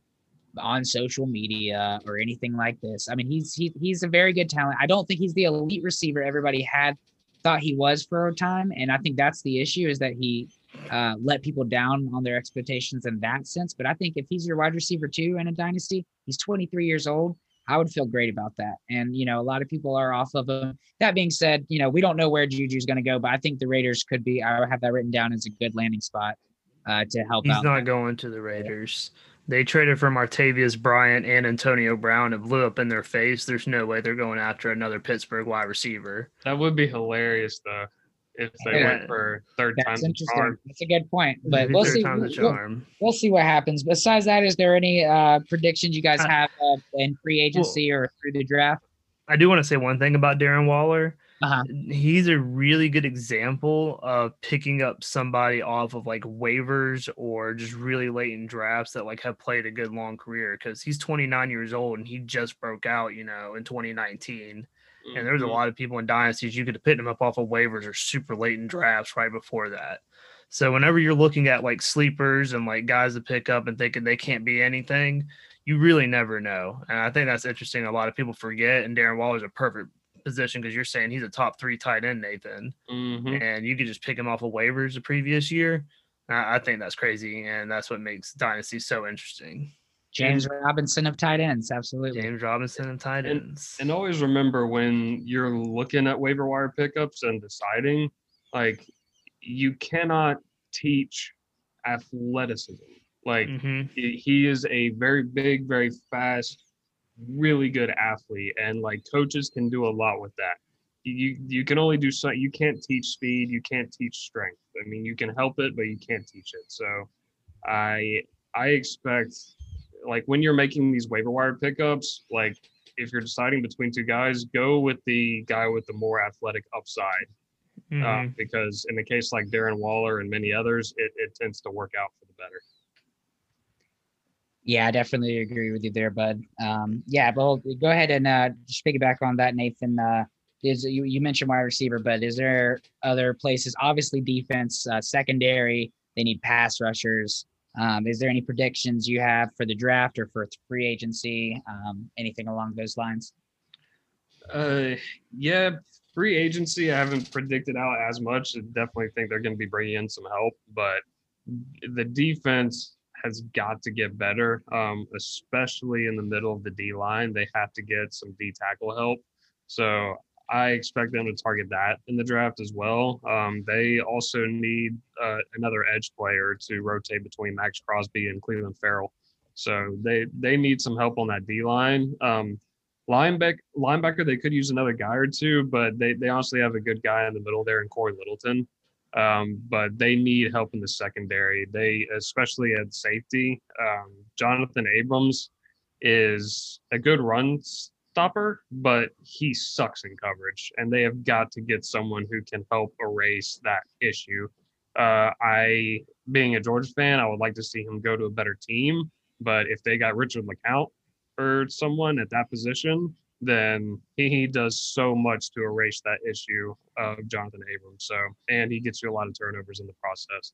on social media or anything like this. I mean, he's he, he's a very good talent. I don't think he's the elite receiver everybody had thought he was for a time, and I think that's the issue is that he uh, let people down on their expectations in that sense. But I think if he's your wide receiver too in a dynasty, he's 23 years old. I would feel great about that. And you know, a lot of people are off of him. That being said, you know, we don't know where Juju's going to go, but I think the Raiders could be. I have that written down as a good landing spot uh, to help He's out. not going to the Raiders. They traded for Martavis Bryant and Antonio Brown and blew up in their face. There's no way they're going after another Pittsburgh wide receiver. That would be hilarious though, if they Yeah. went for third That's time's the interesting. charm. That's a good point. But we'll third see. time's We'll, charm. we'll see what happens. Besides that, is there any uh, predictions you guys have uh, in free agency or through the draft? I do want to say one thing about Darren Waller. Uh-huh. He's a really good example of picking up somebody off of like waivers or just really late in drafts that like have played a good long career because he's 29 years old and he just broke out, you know, in 2019. And there was a Mhm. lot of people in dynasties you could have picked him up off of waivers or super late in drafts right before that. So whenever you're looking at like sleepers and like guys to pick up and thinking they can't be anything, you really never know. And I think that's interesting. A lot of people forget, and Darren Waller is a perfect position because you're saying he's a top three tight end, Nathan, Mhm. and you could just pick him off of waivers the previous year. I, I think that's crazy, and that's what makes dynasty so interesting. James Robinson of tight ends, absolutely. James Robinson and tight ends. And always remember when you're looking at waiver wire pickups and deciding, like, you cannot teach athleticism. Like, Mhm. he he is a very big, very fast, really good athlete, and like coaches can do a lot with that. You you can only do so. You can't teach speed. You can't teach strength. I mean, you can help it, but you can't teach it. So, I I expect like when you're making these waiver wire pickups, like if you're deciding between two guys, go with the guy with the more athletic upside. Uh, Mhm. because in the case like Darren Waller and many others, it, it tends to work out for the better. Yeah, I definitely agree with you there, bud. Um, yeah, well, go ahead and uh, just piggyback on that, Nathan. Uh, is you, you mentioned wide receiver, but is there other places? Obviously, defense, uh, secondary. They need pass rushers. Um, is there any predictions you have for the draft or for free agency? Um, anything along those lines? Uh, yeah, free agency. I haven't predicted out as much. I definitely think they're going to be bringing in some help, but the defense has got to get better, um, especially in the middle of the D line. They have to get some D tackle help. So I expect them to target that in the draft as well. Um, they also need uh, another edge player to rotate between Maxx Crosby and Clelin Ferrell. So they they need some help on that D line. Um, linebacker, linebacker, they could use another guy or two, but they they honestly have a good guy in the middle there in Cory Littleton. Um, but they need help in the secondary. They especially at safety. Um, Jonathan Abrams is a good run stopper, but he sucks in coverage, and they have got to get someone who can help erase that issue. Uh, I, being a Georgia fan, I would like to see him go to a better team. But if they got Richard LeCounte or someone at that position, then he, he does so much to erase that issue of Jonathan Abrams. So, and he gets you a lot of turnovers in the process.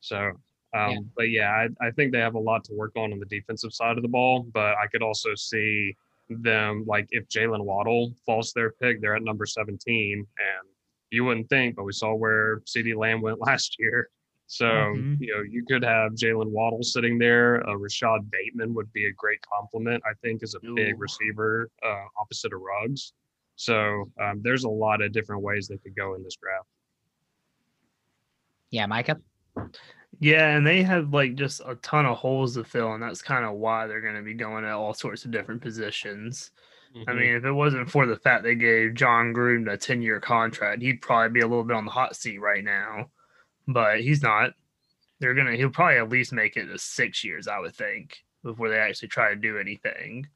So, um, Yeah. but yeah, I, I think they have a lot to work on on the defensive side of the ball. But I could also see them like if Jaylen Waddle falls their pick, they're at number 17, and you wouldn't think, but we saw where CeeDee Lamb went last year. So Mhm. you know you could have Jaylen Waddle sitting there. Uh, Rashod Bateman would be a great compliment, I think, as a big receiver uh, opposite of Ruggs. So um, there's a lot of different ways they could go in this draft. Yeah, Micah. Yeah, and they have like just a ton of holes to fill, and that's kind of why they're going to be going at all sorts of different positions. I Mhm. mean, if it wasn't for the fact they gave Jon Gruden a 10 year contract, he'd probably be a little bit on the hot seat right now, but he's not. They're to, he'll probably at least make it to six years, I would think, before they actually try to do anything.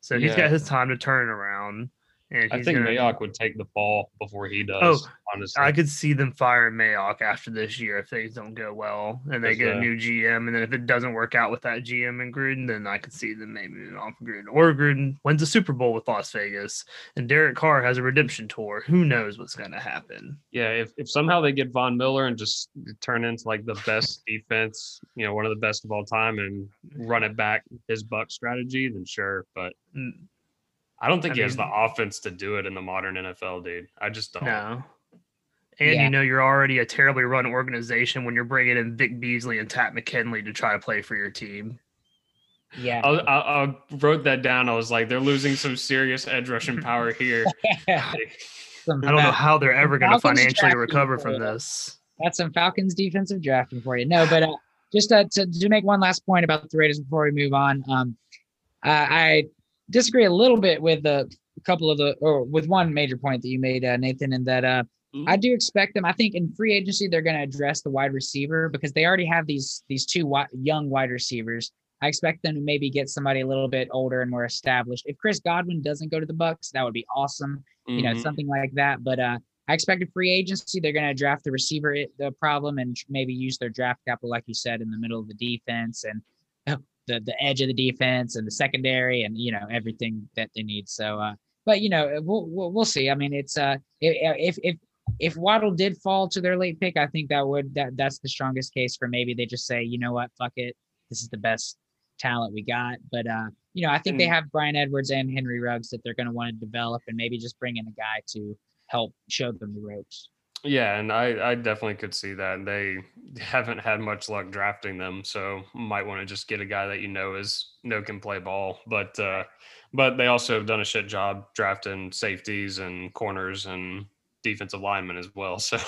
So he's Yeah. got his time to turn around. And I think gonna- Mayock would take the fall before he does. Oh, honestly, I could see them firing Mayock after this year if things don't go well and they get a uh, new GM. And then if it doesn't work out with that GM in Gruden, then I could see them maybe moving on from Gruden. Or Gruden wins a Super Bowl with Las Vegas and Derek Carr has a redemption tour. Who knows what's going to happen? yeah. If if somehow they get Von Miller and just turn into like the best defense, you know, one of the best of all time, and run it back his Buck strategy, then sure. But Mm, I don't think I he has the offense to do it in the modern NFL, dude. I just don't. No. And Yeah. you know you're already a terribly run organization when you're bringing in Vic Beasley and Takk McKinley to try to play for your team. Yeah. I, I, I wrote that down. I was like, they're losing some serious edge rushing power here. Some I don't know how they're ever going to financially recover from this. That's some Falcons defensive drafting for you. No, but uh, just uh, to, to make one last point about the Raiders before we move on. Um, uh, I disagree a little bit with a couple of the, or with one major point that you made, uh, Nathan, in that uh, Mhm. I do expect them. I think in free agency they're going to address the wide receiver because they already have these these two wi- young wide receivers. I expect them to maybe get somebody a little bit older and more established. If Chris Godwin doesn't go to the Bucs, that would be awesome you know, Mhm. something like that. But uh, I expect a free agency. They're going to draft the receiver the problem and maybe use their draft capital, like you said, in the middle of the defense and the the edge of the defense and the secondary and you know everything that they need. So, uh, but you know, we'll we'll, we'll see. I mean, it's uh, if if if Waddle did fall to their late pick, I think that would that that's the strongest case for maybe they just say, you know what, fuck it, this is the best talent we got. But uh, you know, I think they have Bryan Edwards and Henry Ruggs that they're going to want to develop and maybe just bring in a guy to help show them the ropes. Yeah, and I, I definitely could see that. They haven't had much luck drafting them, so might want to just get a guy that you know is know can play ball. But uh, but they also have done a shit job drafting safeties and corners and defensive linemen as well. So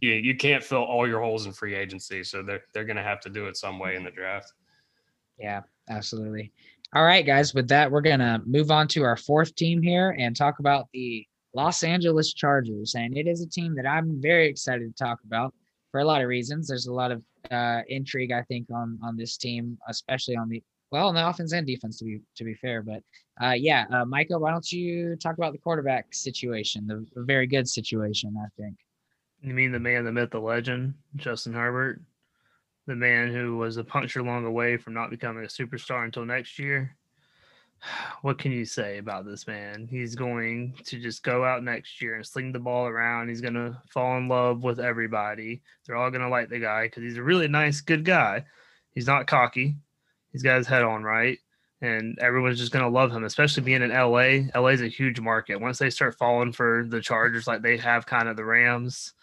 you you can't fill all your holes in free agency. So they're they're gonna have to do it some way in the draft. Yeah, absolutely. All right, guys. With that, we're gonna move on to our fourth team here and talk about the Los Angeles Chargers. And it is a team that I'm very excited to talk about for a lot of reasons. There's a lot of uh, intrigue, I think, on on this team, especially on the well, on the offense and defense, to be to be fair. But uh, yeah, uh, Micah, why don't you talk about the quarterback situation, the, the very good situation, I think. You mean the man, the myth, the legend, Justin Herbert, the man who was a puncture long away from not becoming a superstar until next year. What can you say about this man? He's going to just go out next year and sling the ball around. He's going to fall in love with everybody. They're all going to like the guy because he's a really nice, good guy. He's not cocky. He's got his head on right. And everyone's just going to love him, especially being in LA. LA is a huge market. Once they start falling for the Chargers, like they have kind of the Rams,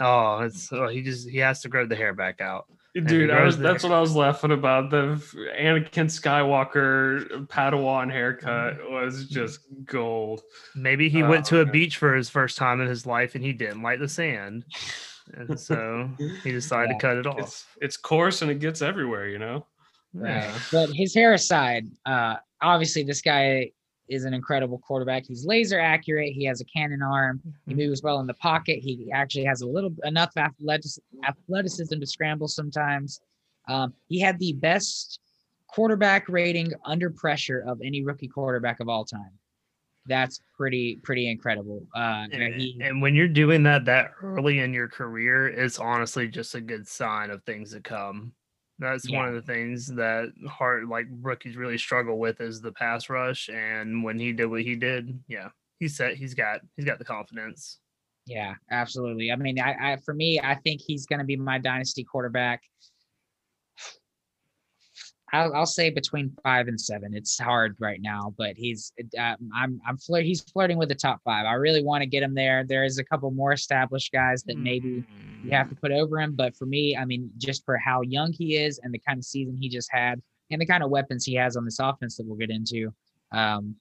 Oh, it's oh, he just he has to grow the hair back out. He Dude, I was, that's what I was laughing about. The f- Anakin Skywalker Padawan haircut mm-hmm. was mm-hmm. just gold. Maybe he went to Oh, a God. beach for his first time in his life and he didn't like the sand, and so he decided Yeah. to cut it off. It's it's coarse and it gets everywhere, you know. Yeah. But his hair aside, uh, obviously this guy is an incredible quarterback. He's laser accurate. He has a cannon arm. He Mhm. moves well in the pocket. He actually has a little enough athleticism to scramble sometimes. Um, he had the best quarterback rating under pressure of any rookie quarterback of all time. That's pretty pretty incredible. Uh, And, he, and when you're doing that that early in your career, it's honestly just a good sign of things to come. That's one of the things that hard like rookies really struggle with is the pass rush. And when he did what he did, yeah, he said He's got he's got the confidence. Yeah, absolutely. I mean, I, I for me, I think he's going to be my dynasty quarterback. I'll, I'll say between five and seven. It's hard right now, but he's uh, I'm I'm flirt. He's flirting with the top five. I really want to get him there. There is a couple more established guys that maybe you have to put over him, but for me, I mean, just for how young he is and the kind of season he just had, and the kind of weapons he has on this offense that we'll get into, um,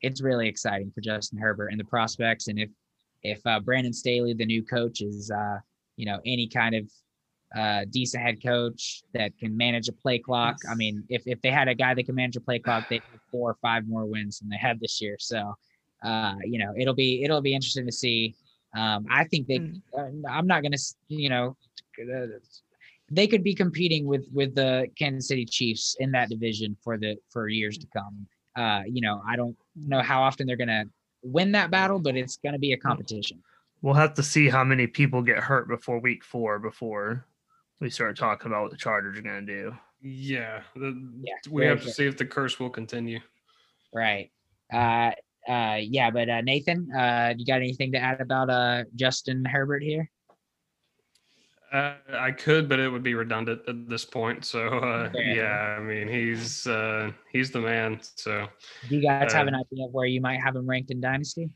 it's really exciting for Justin Herbert and the prospects. And if if uh, Brandon Staley, the new coach, is uh, you know any kind of uh, decent head coach that can manage a play clock. I mean, if if they had a guy that can manage a play clock, they'd have four or five more wins than they had this year. So, uh, you know, it'll be it'll be interesting to see. Um, I think they. Mm. Uh, I'm not gonna, you know, uh, they could be competing with with the Kansas City Chiefs in that division for the for years to come. Uh, you know, I don't know how often they're gonna win that battle, but it's going to be a competition. We'll have to see how many people get hurt before week four before we start talking about what the Chargers are going to do. Yeah, the, Yeah, we very have to good. see if the curse will continue. Right. Uh, uh, yeah, but uh, Nathan, uh, you got anything to add about uh Justin Herbert here? Uh, I could, but it would be redundant at this point. So uh, Fair yeah, I mean he's uh, he's the man. So Do you guys have Uh, an idea of where you might have him ranked in Dynasty?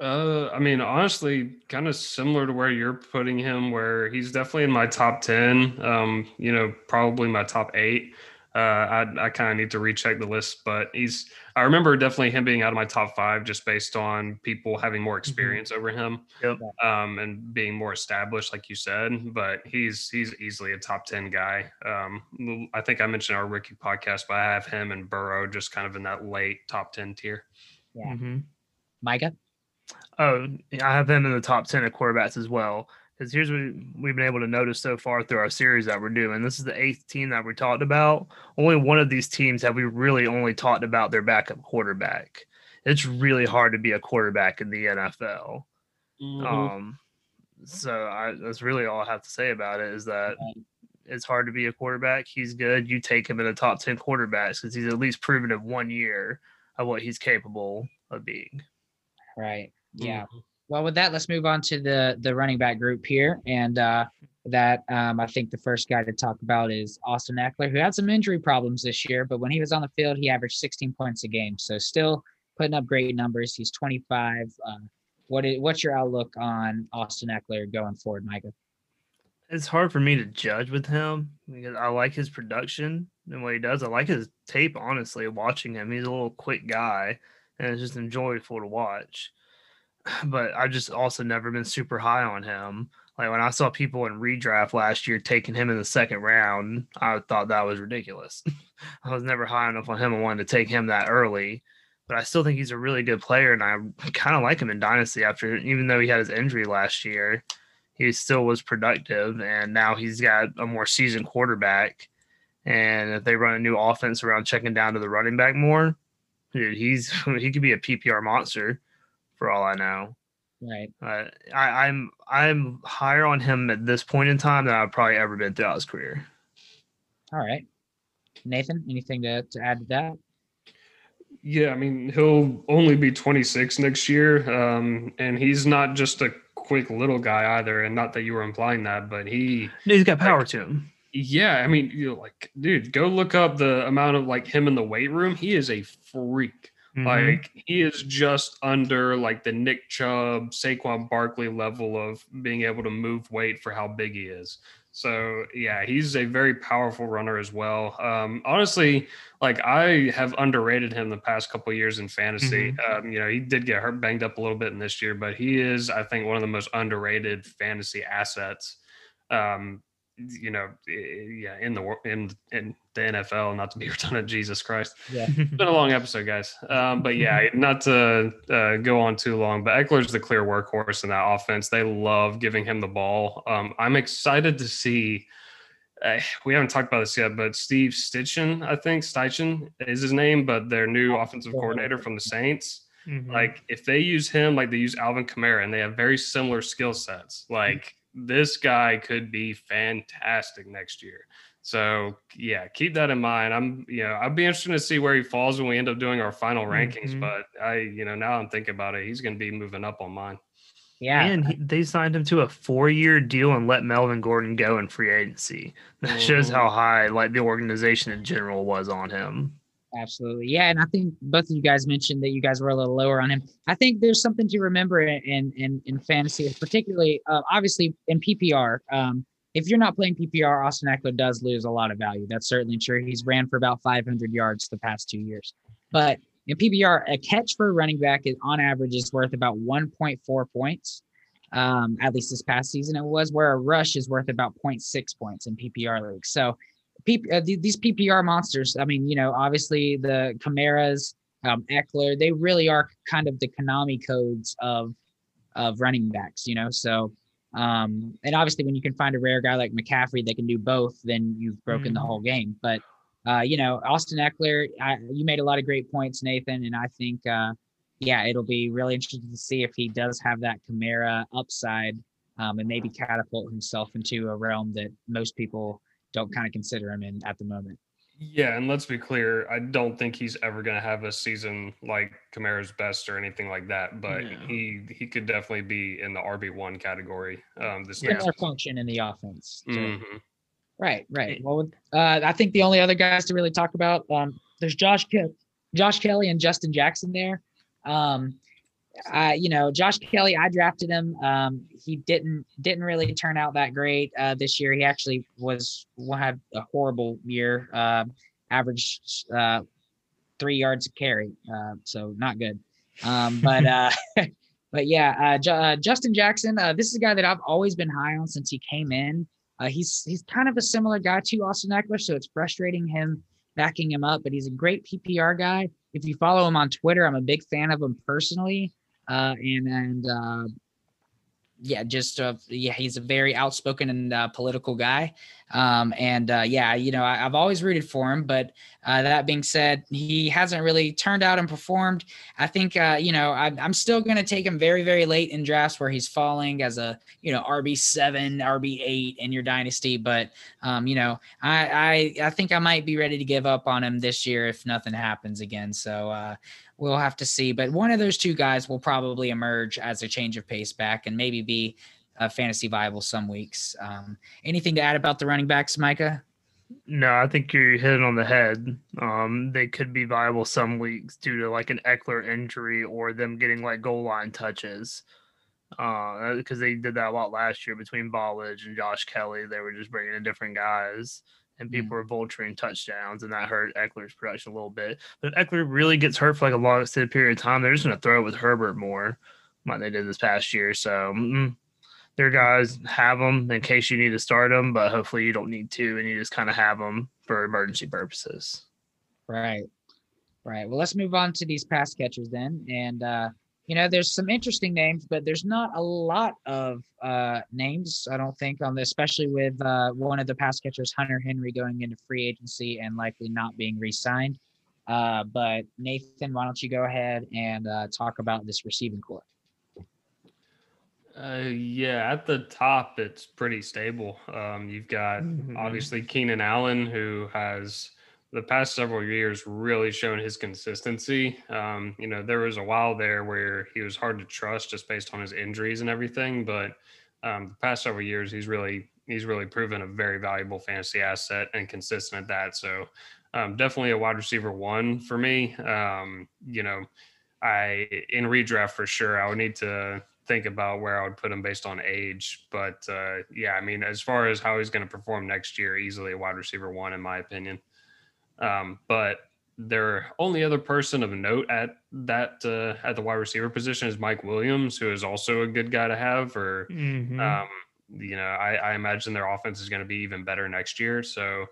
Uh, I mean honestly, kind of similar to where you're putting him, where he's definitely in my top ten. Um, you know, probably my top eight. Uh, I I kind of need to recheck the list, but he's. I remember definitely him being out of my top five just based on people having more experience over him. Yep. um, and being more established, like you said. But he's he's easily a top ten guy. Um, I think I mentioned our rookie podcast, but I have him and Burrow just kind of in that late top ten tier. Yeah. Mm-hmm. Micah? Oh, I have them in the top 10 of quarterbacks as well. Because here's what we've been able to notice so far through our series that we're doing. This is the eighth team that we talked about. Only one of these teams have we really only talked about their backup quarterback. It's really hard to be a quarterback in the NFL. Mm-hmm. Um, so I, that's really all I have to say about it is that it's hard to be a quarterback. He's good. You take him in the top 10 quarterbacks because he's at least proven in one year of what he's capable of being. Right. Yeah. Mhm. Well, with that, let's move on to the the running back group here, and uh, that um, I think the first guy to talk about is Austin Ekeler, who had some injury problems this year, but when he was on the field, he averaged 16 points a game, so still putting up great numbers. He's 25. Uh, what is what's your outlook on Austin Ekeler going forward, Micah? it's hard for me to judge with him because I like his production and what he does. I like his tape, honestly, watching him. He's a little quick guy and it's just enjoyable to watch. But I've just also never been super high on him. Like when I saw people in redraft last year taking him in the second round, I thought that was ridiculous. I was never high enough on him and wanted to take him that early. But I still think he's a really good player, and I kind of like him in Dynasty after, even though he had his injury last year he still was productive and now he's got a more seasoned quarterback and if they run a new offense around checking down to the running back more dude he's he could be a ppr monster for all i know Right. uh, I, i'm i'm higher on him at this point in time than i've probably ever been throughout his career All right. Nathan, anything to, to add to that? Yeah, I mean he'll only be 26 next year, um, and he's not just a quick little guy either. And not that you were implying that, but he he's got power to him Yeah, I mean, you know, like, dude, go look up the amount of like him in the weight room. He is a freak. Mhm. Like, he is just under like the Nick Chubb, Saquon Barkley level of being able to move weight for how big he is. So yeah, he's a very powerful runner as well. Um, honestly, like I have underrated him the past couple of years in fantasy. Um, you know, he did get hurt, banged up a little bit in this year, but he is, I think, one of the most underrated fantasy assets. Um, you know, yeah, in the in in the NFL. Not to be redundant, Jesus Christ, Yeah. it's been a long episode, guys. Um, but yeah, not to uh, go on too long, but Ekeler's the clear workhorse in that offense. They love giving him the ball. Um, I'm excited to see. Uh, we haven't talked about this yet, but Steve Stitchen, I think Steichen is his name, but their new offensive coordinator from the Saints Mhm. like if they use him like they use Alvin Kamara and they have very similar skill sets, like this guy could be fantastic next year. So yeah, keep that in mind. I'm you know I'd be interested to see where he falls when we end up doing our final rankings. Mhm. But I you know now I'm thinking about it, he's going to be moving up on mine. Yeah. and he, they signed him to a four-year deal and let Melvin Gordon go in free agency. That shows Mhm. how high, like the organization in general, was on him. Absolutely. Yeah. And I think both of you guys mentioned that you guys were a little lower on him. I think there's something to remember in in, in, fantasy, particularly uh, obviously in PPR. Um, if you're not playing PPR, Austin Ekeler does lose a lot of value. That's certainly true. He's ran for about 500 yards the past two years. But in PPR, a catch for a running back is on average is worth about 1.4 points. Um, at least this past season it was, where a rush is worth about 0.6 points in PPR leagues. So P- uh, th- these PPR monsters, I mean, you know, obviously the Kamaras, um, Ekeler, they really are kind of the Konami codes of of running backs, you know. So, um, and obviously when you can find a rare guy like McCaffrey that can do both, then you've broken the Mhm. whole game. But uh, you know, Austin Ekeler, I, you made a lot of great points, Nathan, and I think, uh, yeah, it'll be really interesting to see if he does have that Kamara upside um, and maybe catapult himself into a realm that most people don't kind of consider him in at the moment. Yeah, and let's be clear, I don't think he's ever going to have a season like Kamara's best or anything like that, but Yeah. he he could definitely be in the RB1 category um this Yeah. next Similar function in the offense. so- Mhm. Right, right. Well, uh, I think the only other guys to really talk about, um, there's Josh, Ke- Josh Kelley and Justin Jackson there. Um, I, you know, Josh Kelley, I drafted him. Um, he didn't didn't really turn out that great uh, this year. He actually was had a horrible year. Uh, averaged uh, three yards a carry, uh, so not good. Um, but uh, but yeah, uh, Ju- uh, Justin Jackson. Uh, this is a guy that I've always been high on since he came in. Uh, he's he's kind of a similar guy to Austin Ekeler, so it's frustrating him backing him up. But he's a great PPR guy. If you follow him on Twitter, I'm a big fan of him personally. Uh, and and uh, yeah, just uh, yeah, he's a very outspoken and uh, political guy. Um, and uh, yeah, you know, I, I've always rooted for him. But uh, that being said, he hasn't really turned out and performed. I think uh, you know I, I'm still going to take him very very late in drafts where he's falling as a you know RB seven, RB eight in your dynasty. But um, you know I, I I think I might be ready to give up on him this year if nothing happens again. So uh, we'll have to see. But one of those two guys will probably emerge as a change of pace back and maybe be uh, fantasy viable some weeks. Um, anything to add about the running backs, Micah? No, I think you're hitting on the head. Um, they could be viable some weeks due to like an Ekeler injury or them getting like goal line touches. Uh, because they did that a lot last year between Ballage and Josh Kelley. They were just bringing in different guys, and people were vulturing touchdowns, and that hurt Ekeler's production a little bit. But if Ekeler really gets hurt for like a long extended period of time, they're just going to throw it with Herbert more, like they did this past year. So. mm their guys have them in case you need to start them, but hopefully you don't need to, and you just kind of have them for emergency purposes. Right. Right. Well, let's move on to these pass catchers then. And, uh, you know, there's some interesting names, but there's not a lot of uh, names, I don't think, on this, especially with uh, one of the pass catchers, Hunter Henry, going into free agency and likely not being re signed. Uh, but Nathan, why don't you go ahead and uh, talk about this receiving core? Uh, yeah, at the top, it's pretty stable. Um, you've got Mhm. obviously Keenan Allen, who has the past several years really shown his consistency. Um, you know, there was a while there where he was hard to trust just based on his injuries and everything, but um, the past several years, he's really he's really proven a very valuable fantasy asset and consistent at that. So, um, definitely a wide receiver one for me. Um, you know, I in redraft for sure. I would need to think about where I would put him based on age, but uh, yeah, I mean, as far as how he's going to perform next year, easily a wide receiver one in my opinion. Um, but their only other person of note at that uh, at the wide receiver position is Mike Williams, who is also a good guy to have. Or Mm-hmm. um, you know, I, I imagine their offense is going to be even better next year. So,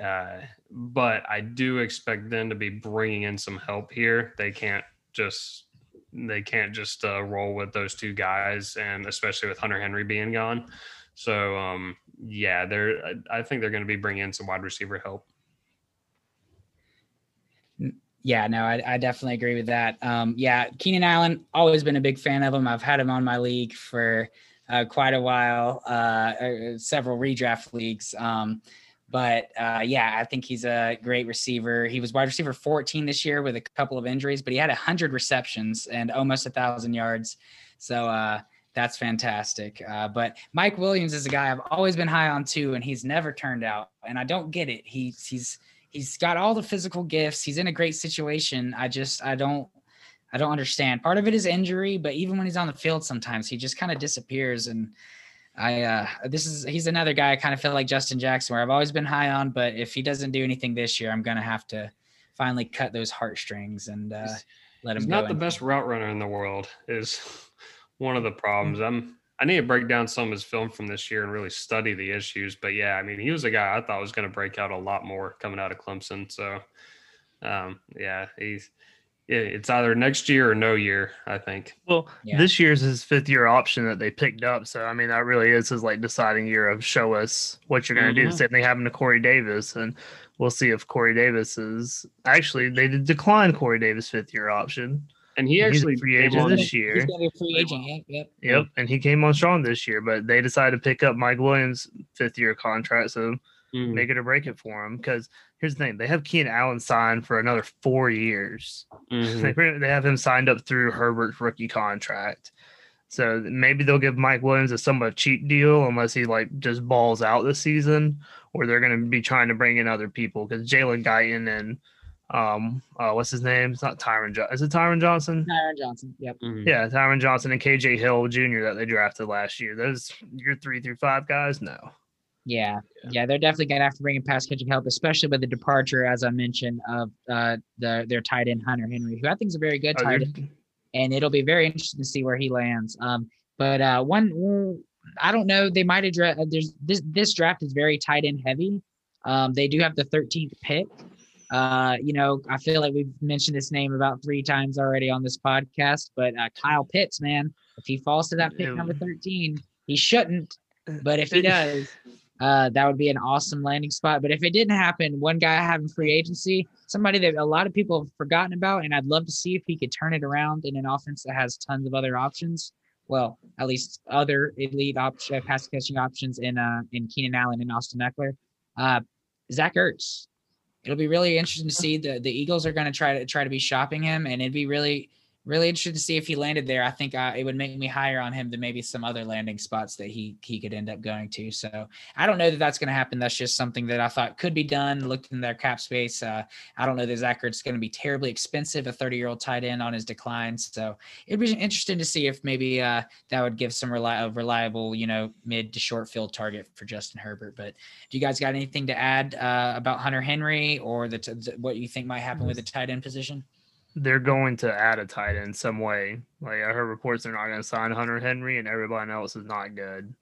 uh, but I do expect them to be bringing in some help here. They can't just they can't just uh, roll with those two guys, and especially with Hunter Henry being gone. So, um, yeah, they're I I think they're going to be bringing in some wide receiver help. Yeah, no, I, I definitely agree with that. Um, yeah, Keenan Allen, always been a big fan of him. I've had him on my league for uh, quite a while, uh, uh, several redraft leagues. Um, but uh, yeah, I think he's a great receiver. He was wide receiver 14 this year with a couple of injuries, but he had 100 receptions and almost a thousand yards. So uh, that's fantastic. Uh, but Mike Williams is a guy I've always been high on too, and he's never turned out. And I don't get it. He's he's got all the physical gifts. He's in a great situation. I just I don't I don't understand. Part of it is injury, but even when he's on the field, sometimes he just kind of disappears. And I uh this is he's another guy I kind of feel like Justin Jackson, where I've always been high on, but if he doesn't do anything this year, I'm gonna have to finally cut those heartstrings and uh, let him He's go. not the best route runner in the world. Is one of the problems. I'm I need to break down some of his film from this year and really study the issues. But yeah, I mean, he was a guy I thought was going to break out a lot more coming out of Clemson. So um, yeah, he's it's either next year or no year. I think. Well, Yeah. this year's his fifth year option that they picked up. So I mean, that really is his like deciding year of show us what you're going to do. Mhm. Same thing happened to Corey Davis, and we'll see if Corey Davis is actually they did decline Corey Davis' fifth year option. And he He's a actually free came agent on- this He's year. gonna be a free agent. Yep, yep. Yep, and he came on strong this year, but they decided to pick up Mike Williams' fifth year contract, so Mhm. make it or break it for him. Because here's the thing: they have Keenan Allen signed for another four years. Mhm. They they have him signed up through Herbert's rookie contract. So maybe they'll give Mike Williams a somewhat cheap deal unless he like just balls out this season, or they're going to be trying to bring in other people because Jalen Guyton and um uh, what's his name? It's not Tyron. Jo- Is it Tyron Johnson? Tyron Johnson. Yep. Mhm. Yeah, Tyron Johnson and KJ Hill Jr. that they drafted last year. Those your three through five guys, no. Yeah, yeah, they're definitely gonna have to bring in pass catching help, especially with the departure, as I mentioned, of uh the their tight end Hunter Henry, who I think is a very good Oh, tight end, and it'll be very interesting to see where he lands. Um, but uh, one, I don't know, they might address. There's this this draft is very tight end heavy. Um, they do have the 13th pick. Uh, you know, I feel like we've mentioned this name about three times already on this podcast, but uh, Kyle Pitts, man, if he falls to that pick number 13, he shouldn't. But if he does, uh, that would be an awesome landing spot. But if it didn't happen, one guy having free agency, somebody that a lot of people have forgotten about, and I'd love to see if he could turn it around in an offense that has tons of other options. Well, at least other elite option, pass catching options in uh in Keenan Allen and Austin Ekeler. Uh, Zach Ertz. It'll be really interesting to see the the Eagles are going to try to try to be shopping him, and it'd be really really interested to see if he landed there. I think uh, it would make me higher on him than maybe some other landing spots that he he could end up going to. So I don't know that that's going to happen. That's just something that I thought could be done. Looked in their cap space. Uh, I don't know that Zach Ertz is going to be terribly expensive, a 30 year old tight end on his decline. So it'd be interesting to see if maybe uh, that would give some reli- reliable, you know, mid to short field target for Justin Herbert. But do you guys got anything to add uh, about Hunter Henry or the, t- the what you think might happen with the tight end position? They're going to add a tight end some way. Like I heard reports they're not going to sign Hunter Henry, and everybody else is not good.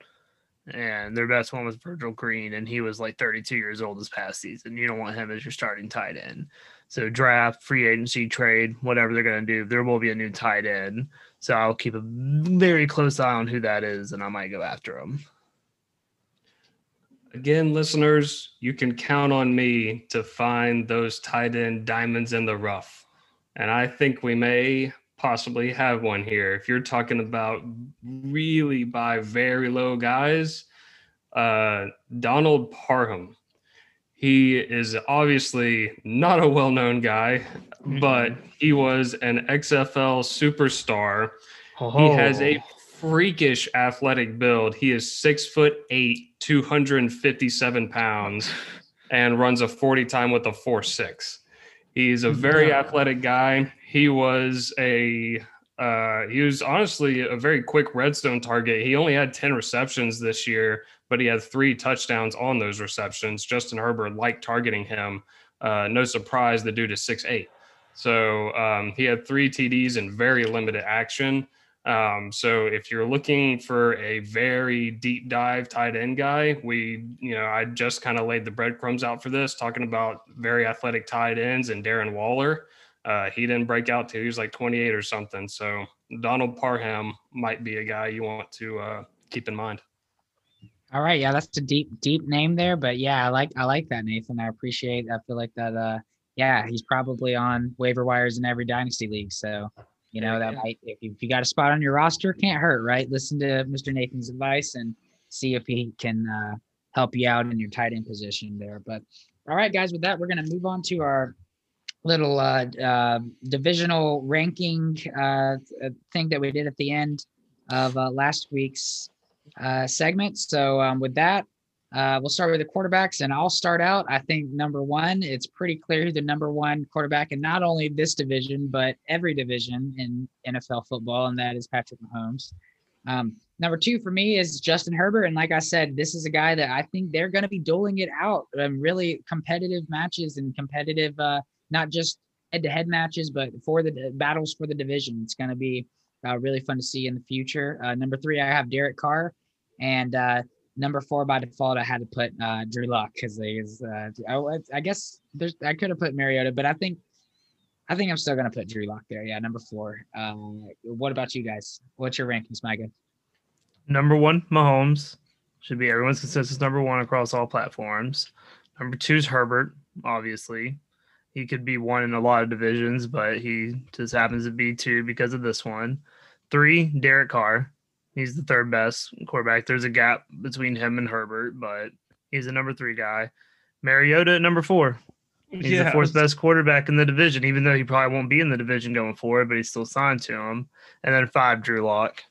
And their best one was Virgil Green, and he was like 32 years old this past season. You don't want him as your starting tight end. So draft, free agency, trade, whatever they're going to do, there will be a new tight end. So I'll keep a very close eye on who that is, and I might go after him. Again, listeners, you can count on me to find those tight end diamonds in the rough. And I think we may possibly have one here. If you're talking about really by very low guys, uh, Donald Parham. He is obviously not a well known guy, but he was an XFL superstar. He has a freakish athletic build. He is six foot eight, 257 pounds, and runs a 40 time with a four six. He's a very Yeah. athletic guy. He was a uh, he was honestly a very quick red zone target. He only had 10 receptions this year, but he had three touchdowns on those receptions. Justin Herbert liked targeting him. Uh, no surprise, the dude is six eight. So um, he had three TDs in very limited action. Um, so if you're looking for a very deep dive tight end guy, we, you know, I just kind of laid the breadcrumbs out for this, talking about very athletic tight ends and Darren Waller. Uh, he didn't break out till he was like 28 or something. So Donald Parham might be a guy you want to uh, keep in mind. All right, yeah, that's a deep, deep name there, but yeah, I like, I like that, Nathan. I appreciate. I feel like that. Uh, yeah, he's probably on waiver wires in every dynasty league. So, you know, that might, if you, if you got a spot on your roster, can't hurt, right? Listen to Mr. Nathan's advice and see if he can uh, help you out in your tight end position there. But all right, guys, with that, we're gonna move on to our little uh, uh, divisional ranking uh, thing that we did at the end of uh, last week's uh, segment. So um, with that, uh, we'll start with the quarterbacks, and I'll start out. I think number one, it's pretty clear who the number one quarterback in not only this division but every division in NFL football, and that is Patrick Mahomes. Um, number two for me is Justin Herbert, and like I said, this is a guy that I think they're going to be doling it out. Um, really competitive matches and competitive, uh, not just head-to-head matches, but for the battles for the division. It's going to be uh, really fun to see in the future. Uh, number three, I have Derek Carr, and uh, number four by default, I had to put uh, Drew Lock because they is. Uh, I, I guess there's I could have put Mariota, but I think I think I'm still gonna put Drew Lock there. Yeah, number four. Uh, what about you guys? What's your rankings, Micah? Number one, Mahomes should be everyone's consensus number one across all platforms. Number two is Herbert, obviously. He could be one in a lot of divisions, but he just happens to be two because of this one. Three, Derek Carr. He's the third best quarterback. There's a gap between him and Herbert, but he's the number three guy. Mariota at number four. He's the fourth best quarterback in the division, even though he probably won't be in the division going forward, but he's still signed to him. And then five, Drew Lock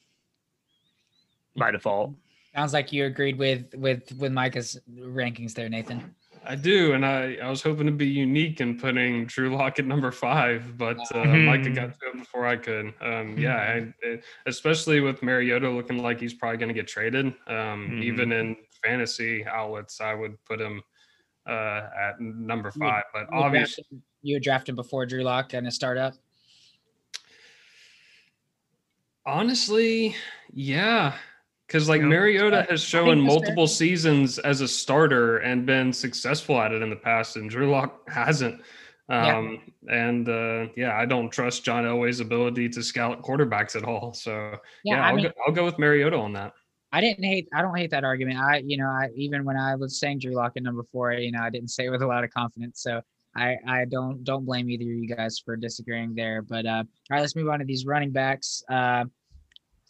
by default. Sounds like you agreed with with with Micah's rankings there, Nathan. I do, and I, I was hoping to be unique in putting Drew Lock at number five, but uh, Mhm. Micah got to it before I could. Um, yeah, I, I- especially with Mariota looking like he's probably going to get traded. Um, Even in fantasy outlets, I would put him uh, at number five. But You obviously, draft him- you would draft him before Drew Lock and a startup. Honestly, yeah. Because like Yeah. Mariota has shown multiple seasons as a starter and been successful at it in the past, and Drew Lock hasn't. Yeah. Um, And uh, yeah, I don't trust John Elway's ability to scout quarterbacks at all. So Yeah, yeah, I'll, mean, go, I'll go with Mariota on that. I didn't hate. I don't hate that argument. I, you know, I even when I was saying Drew Lock at number four, you know, I didn't say it with a lot of confidence. So I, I don't don't blame either of you guys for disagreeing there. But uh, all right, let's move on to these running backs. Uh,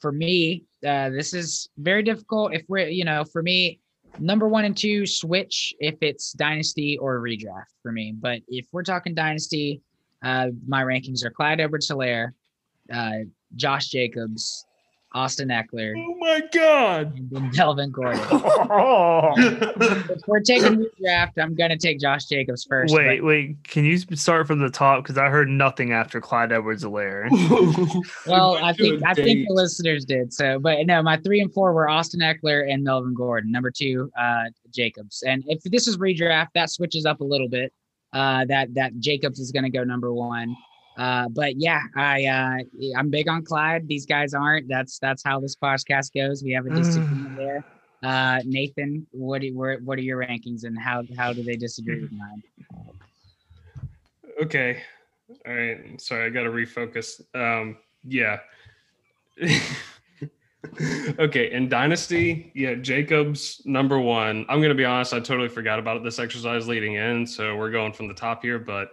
for me, uh, this is very difficult. If we're, you know, for me, number one and two switch if it's dynasty or redraft for me. But if we're talking dynasty, uh, my rankings are Clyde Edwards-Helaire, uh, Josh Jacobs, Austin Ekeler, Oh my God. and then Delvin Gordon. Oh, if we're taking the draft, I'm gonna take Josh Jacobs first. but- wait, wait. Can you start from the top? Because I heard nothing after Clyde Edwards Helaire. Well, I think I think the listeners did. So, but no, my three and four were Austin Ekeler and Melvin Gordon. Number two, uh, Jacobs. And if this is redraft, that switches up a little bit. Uh, that that Jacobs is going to go number one. Uh, but yeah, I uh, I'm big on Clyde. These guys aren't. That's that's how this podcast goes. We have a disagreement there. Uh, Nathan, what do, where, what are your rankings and how how do they disagree with mine? okay. All right. Sorry, I got to refocus. Um, yeah. okay. In Dynasty, yeah, Jacobs number one. I'm gonna be honest. I totally forgot about this exercise leading in, so we're going from the top here. But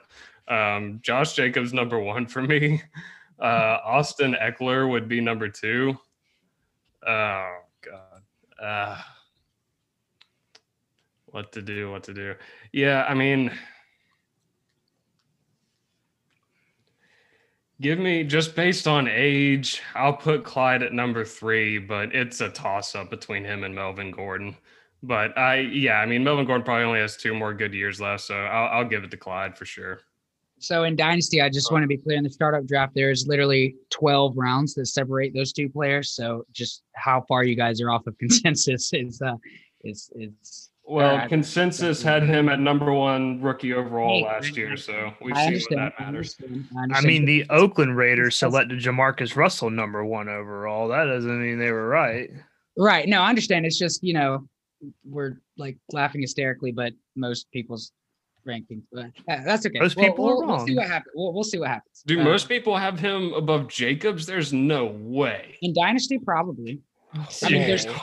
um, Josh Jacobs number one for me. Uh, Austin Ekeler would be number two. Oh God. Uh, what to do? What to do? Yeah, I mean. Give me just based on age, I'll put Clyde at number three, but it's a toss up between him and Melvin Gordon. But I, yeah, I mean, Melvin Gordon probably only has two more good years left, so I'll, I'll give it to Clyde for sure. So in Dynasty, I just want to be clear in the startup draft, there's literally 12 rounds that separate those two players. So just how far you guys are off of consensus is uh is is Well, I- consensus had him at number one rookie overall Hey, last year, so we've I seen what understand. that I matters. understand, I I mean, the Oakland Raiders selected JaMarcus Russell number one overall. That doesn't mean they were right. right. No, I understand. It's just, you know, we're like laughing hysterically, but most people's rankings. But uh, that's okay. Most We'll- people are we'll, we'll see wrong. what happens. We'll, we'll see what happens. Do Uh, most people have him above Jacobs? There's no way. in Dynasty? Probably. I mean, there's-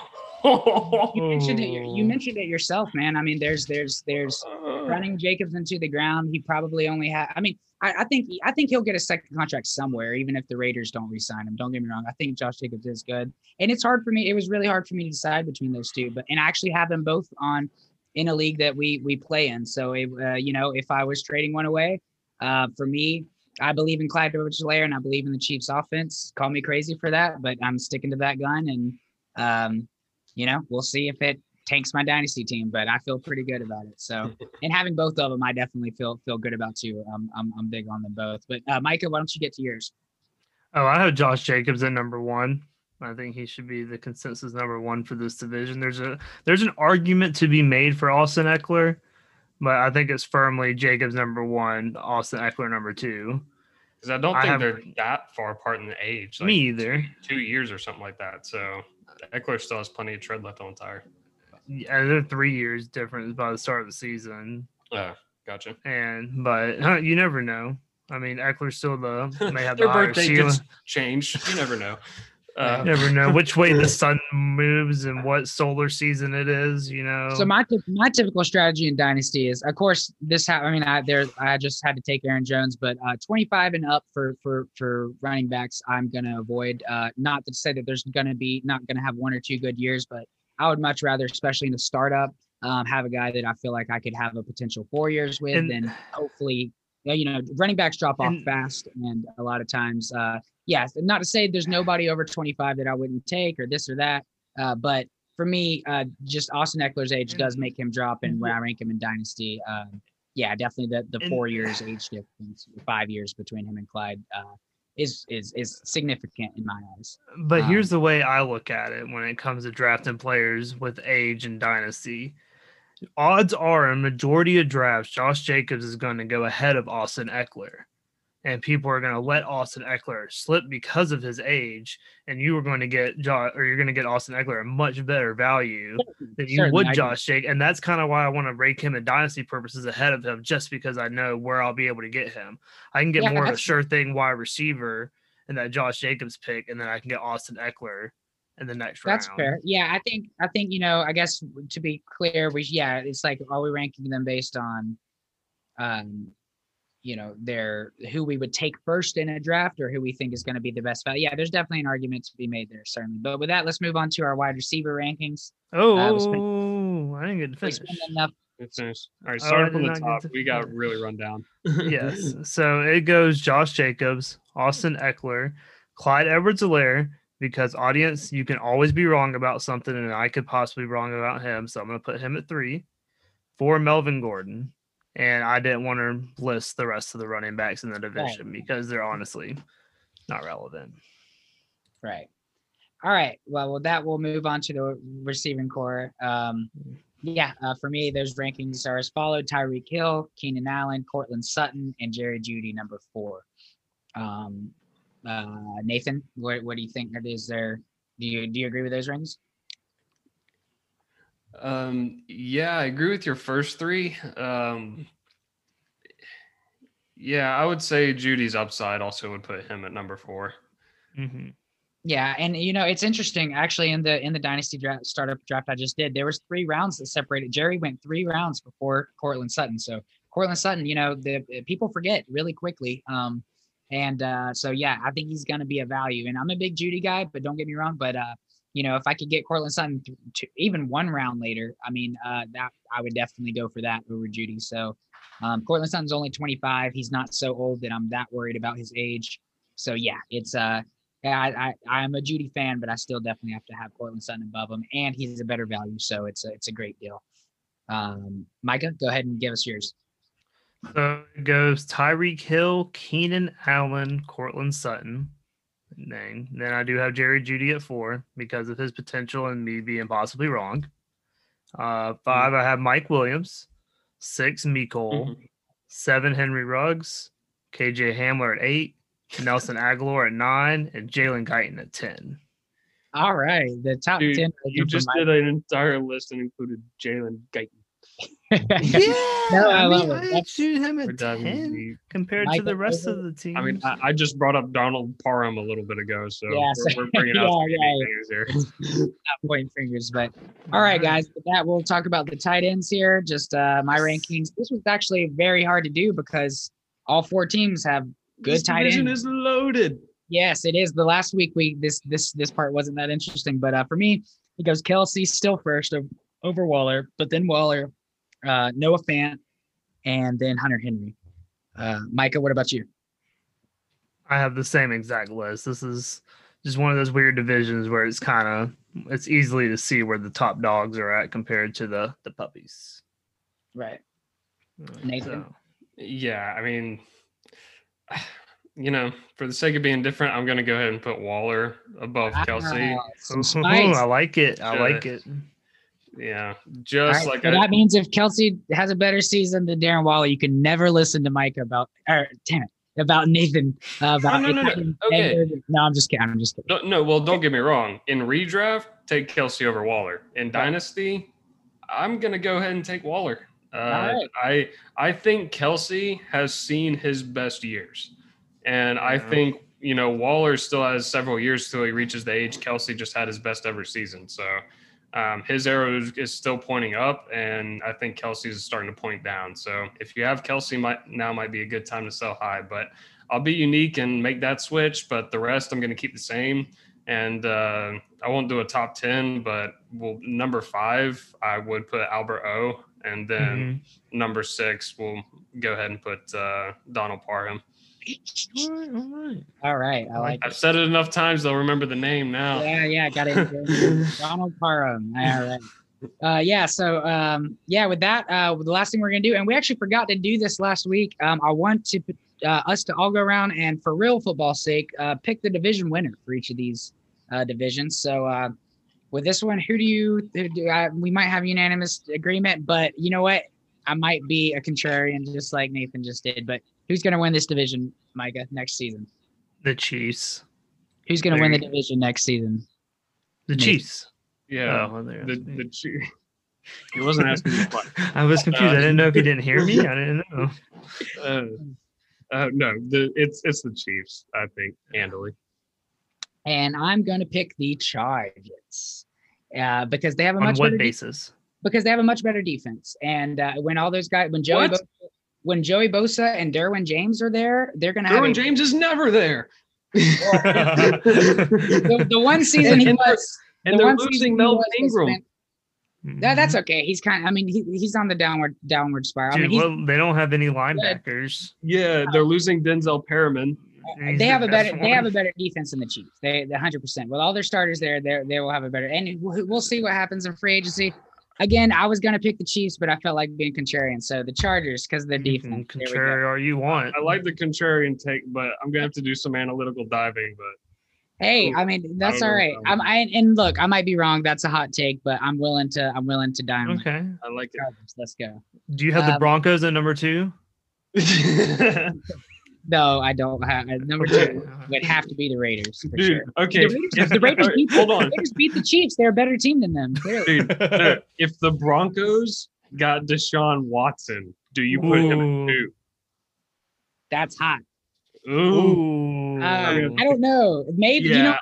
You mentioned it. You mentioned it yourself, man. I mean, there's there's there's running Jacobs into the ground. He probably only had. I mean, I, I think I think he'll get a second contract somewhere, even if the Raiders don't re-sign him. Don't get me wrong. I think Josh Jacobs is good, and it's hard for me. It was really hard for me to decide between those two, but and I actually have them both on in a league that we we play in. So, it, uh, you know, if I was trading one away, uh, for me. I believe in Clyde Edwards-Helaire and I believe in the Chiefs offense. Call me crazy for that, but I'm sticking to that gun. And um, you know, we'll see if it tanks my dynasty team, but I feel pretty good about it. So, and having both of them, I definitely feel feel good about too. Um, I'm I'm big on them both. But uh, Micah, why don't you get to yours? Oh, I have Josh Jacobs at number one. I think he should be the consensus number one for this division. There's a there's an argument to be made for Austin Ekeler, but I think it's firmly Jacobs number one, Austin Ekeler number two. Because I don't I think have- they're that far apart in the age. Like Me either. Two years or something like that. So Ekeler still has plenty of tread left on the tire. Yeah, they're three years difference by the start of the season, Uh, gotcha. and but huh, you never know. I mean, Ekeler's still the may have Their the higher birthday ceiling. gets changed. You never know. Uh, never know which way the sun moves and what solar season it is. You know. So my my typical strategy in dynasty is, of course, this. Ha- I mean, I there I just had to take Aaron Jones, but uh, 25 and up for for for running backs, I'm gonna avoid. Uh, not to say that there's gonna be not gonna have one or two good years, but I would much rather, especially in a startup, um, have a guy that I feel like I could have a potential four years with, And- and hopefully, you know, running backs drop off And- fast, and a lot of times, uh, yeah, not to say there's nobody over 25 that I wouldn't take or this or that, uh, but for me, uh, just Austin Ekeler's age does make him drop, and when I rank him in dynasty, um, yeah, definitely the the four years age difference, five years between him and Clyde, uh, is is is significant in my eyes. But Um, here's the way I look at it when it comes to drafting players with age and dynasty. Odds are, in majority of drafts, Josh Jacobs is going to go ahead of Austin Ekeler. And people are going to let Austin Ekeler slip because of his age. And you are going to get Josh, or you're going to get Austin Ekeler a much better value than you Certainly, would Josh Jacobs. And that's kind of why I want to rake him in dynasty purposes ahead of him, just because I know where I'll be able to get him. I can get Yeah, more of a sure thing wide receiver in that Josh Jacobs pick, and then I can get Austin Ekeler in the next That's round. That's fair. Yeah, I think I think you know. I guess to be clear, we yeah, it's like are we ranking them based on, um, you know, their who we would take first in a draft or who we think is going to be the best value. Yeah, there's definitely an argument to be made there, certainly. But with that, let's move on to our wide receiver rankings. Oh, Uh, we spent- I didn't get to We finish. spent enough. It's finished. All right, Oh, starting from the top, to we got really run down. yes. So it goes Josh Jacobs, Austin Ekeler, Clyde Edwards Helaire, because audience, you can always be wrong about something, and I could possibly be wrong about him. So I'm going to put him at three. Four, Melvin Gordon. And I didn't want to list the rest of the running backs in the division because they're honestly not relevant. Right. All right. Well, with that, we'll move on to the receiving core. Um, yeah, uh, for me, those rankings are as followed: Tyreek Hill, Keenan Allen, Courtland Sutton, and Jerry Jeudy, number four. Um, uh, Nathan, what, what do you think? Is there? Do you do you agree with those rankings? Um, yeah, I agree with your first three. Um, yeah, I would say Jeudy's upside also would put him at number four. Mm-hmm. Yeah, and you know it's interesting. Actually, in the in the dynasty draft startup draft I just did, there was three rounds that separated. Jerry went three rounds before Courtland Sutton. So Courtland Sutton, you know, the the people forget really quickly. Um, and uh, so yeah, I think he's going to be a value. And I'm a big Jeudy guy, but don't get me wrong. But uh, you know, if I could get Courtland Sutton to even one round later, I mean, uh, that I would definitely go for that over Jeudy. So um, Courtland Sutton's only 25. He's not so old that I'm that worried about his age. So yeah, it's uh I, I I'm a Jeudy fan, but I still definitely have to have Courtland Sutton above him, and he's a better value, so it's a it's a great deal. Um, Micah, go ahead and give us yours. So it goes Tyreek Hill, Keenan Allen, Courtland Sutton. Dang. Then I do have Jerry Jeudy at four because of his potential and me being possibly wrong. Uh, five, I have Mike Williams. Six, Mecole. Mhm. Seven, Henry Ruggs. KJ Hamler at eight. Nelson Agholor at nine. And Jalen Guyton at 10. All right, the top Dude, ten. You just did an entire list and included Jalen Guyton. Yeah, No, I love it. I That's- choose him at 10 deep. compared to the rest Irvin. of the team. I mean, I, I just brought up Donald Parham a little bit ago, so Yeah, we're, we're bringing out some yeah, yeah, things here. not pointing fingers, but all right, guys. With that, we'll talk about the tight ends here. Just uh, my rankings. This was actually very hard to do because all four teams have good This tight division ends. is loaded. Yes, it is. The last week we this this this part wasn't that interesting, but uh, for me, it goes Kelce still first over Waller, but then Waller, uh, Noah Fant, and then Hunter Henry. Uh, Micah, what about you? I have the same exact list. This is just one of those weird divisions where it's kind of it's easily to see where the top dogs are at compared to the the puppies. Right. Uh, Nathan? so- Yeah, I mean, you know, for the sake of being different, I'm going to go ahead and put Waller above Kelce. Wow, some Ooh. I like it. I like it. Yeah, just right, like so I, that means if Kelce has a better season than Darren Waller, you can never listen to Micah about or damn it about Nathan uh, about no, no, no. anything Okay. No, I'm just kidding. I'm just kidding. no, no, well, don't get me wrong. In redraft, take Kelce over Waller. In Dynasty, I'm to go ahead and take Waller. Uh, right. I I think Kelce has seen his best years, and I think you know Waller still has several years till he reaches the age. Kelce just had his best ever season, so um, his arrow is, is still pointing up, and I think Kelce is starting to point down. So if you have Kelce, might now might be a good time to sell high. But I'll be unique and make that switch, but the rest I'm going to keep the same. And uh, I won't do a top ten, but well, number five I would put Albert O, and then Mhm. number six, we'll go ahead and put uh, Donald Parham. All right, all right. All right, I like. I've said it enough times; they'll remember the name now. Yeah, yeah, got it. Donald Parham. All right. Uh, yeah. So, um, yeah, with that, uh, the last thing we're gonna do, and we actually forgot to do this last week. Um, I want to uh, us to all go around and, for real football sake, uh, pick the division winner for each of these uh, divisions. So, uh, with this one, who do you? Who do, uh, we might have unanimous agreement, but you know what? I might be a contrarian, just like Nathan just did. But who's gonna win this division, Micah, next season? The Chiefs. Who's gonna win the division next season? The Me. Chiefs. Yeah, Oh, well, there the the Chief. He wasn't asking me what. I was confused. I Uh, didn't know if you didn't hear me. I didn't know. Uh, uh, no, the it's it's the Chiefs. I think handily. and I'm going to pick the Chargers uh, because they have a On much what better de- basis? because they have a much better defense. And uh, when all those guys, when Joey, What? Bo- when Joey Bosa and Derwin James are there, they're going to have Derwin a, James is never there, the, the one season he And they're- was. and the they're losing Melvin was was Ingram. That, that's okay. He's kind. I mean, he, he's on the downward downward spiral. I mean, well, they don't have any linebackers. Yeah, they're losing Denzel Perryman. He's they the have a best better they have a better defense than the Chiefs. They the hundred percent. With all their starters there, they they will have a better. And we'll we'll see what happens in free agency. Again, I was gonna pick the Chiefs, but I felt like being contrarian. So the Chargers because of their You can defense. There we go. contrary all you want. I like the contrarian take, but I'm gonna have to do some analytical diving. But Hey, Cool. I mean that's don't all know right. if I'm I and look, I might be wrong. That's a hot take, but I'm willing to I'm willing to die Okay. I like Chargers. Let's go. Do you have the Um, Broncos at number two? it. No, I don't have number two. Would have to be the Raiders for Dude, sure. okay. The Raiders, if- the Raiders all right, beat, hold the on. Raiders beat the Chiefs. They're a better team than them. Dude, no, if the Broncos got Deshaun Watson, do you put him Ooh. at two? That's hot. Ooh, Ooh. Um, I don't know. Maybe you know yeah,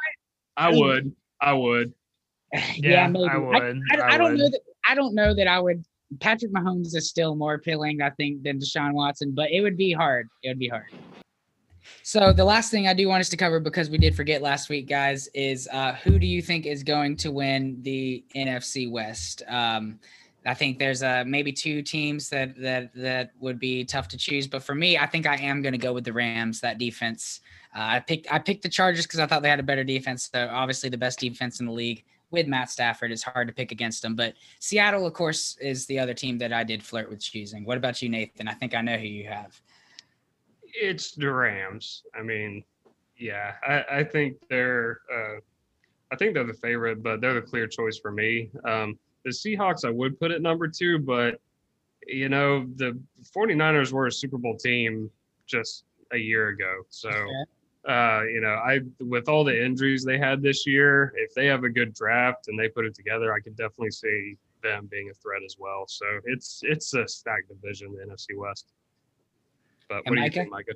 I would. I would. yeah, Yeah, maybe. I I, would. I, I I don't know that I don't know that I would. Patrick Mahomes is still more appealing, I think, than Deshaun Watson, but it would be hard. It would be hard. So the last thing I do want us to cover because we did forget last week, guys, is uh, who do you think is going to win the NFC West? Um, I think there's uh, maybe two teams that that that would be tough to choose, but for me, I think I am going to go with the Rams. That defense, uh, I picked I picked the Chargers because I thought they had a better defense. They're obviously the best defense in the league with Matt Stafford. It's hard to pick against them, but Seattle, of course, is the other team that I did flirt with choosing. What about you, Nathan? I think I know who you have. It's the Rams. I mean, yeah, I, I think they're. Uh, I think they're the favorite, but they're the clear choice for me. Um, the Seahawks, I would put at number two, but you know, the 49ers were a Super Bowl team just a year ago. So, uh, you know, I with all the injuries they had this year, if they have a good draft and they put it together, I could definitely see them being a threat as well. So it's it's a stacked division, the NFC West. But And what do you Micah? think, Micah?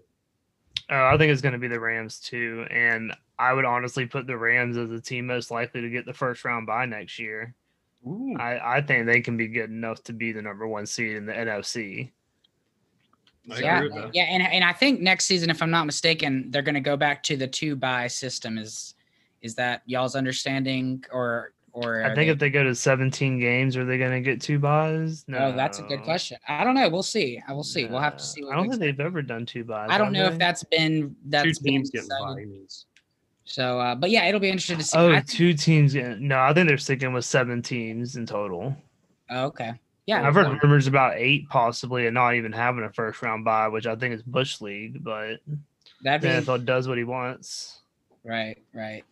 Uh, I think it's going to be the Rams too, and I would honestly put the Rams as the team most likely to get the first round by next year. Ooh. I, I think they can be good enough to be the number one seed in the NFC. I yeah, agree yeah, and and I think next season, if I'm not mistaken, they're going to go back to the two bye system. Is is that y'all's understanding, or or I think they- if they go to 17 games, are they going to get two byes? No, Oh, that's a good question. I don't know. We'll see. I will see. We'll have to No. see. I don't think they've ever done two byes. I don't have know if that's been that's Two been teams getting decided. by means. So, uh, but yeah, it'll be interesting to see. Oh, I two teams. getting- No, I think they're sticking with seven teams in total. oh, okay. Yeah, I've heard well, rumors about eight possibly and not even having a first round bye, which I think is Bush League, but that'd the NFL does what he wants. right. Right.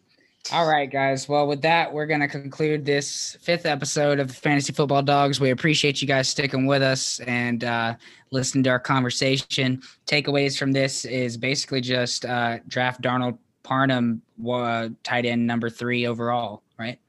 All right, guys. Well, with that, we're going to conclude this fifth episode of the Fantasy Football Dogs. We appreciate you guys sticking with us and uh, listening to our conversation. Takeaways from this is basically just uh, draft Donald Parham, uh, tight end number three overall, right?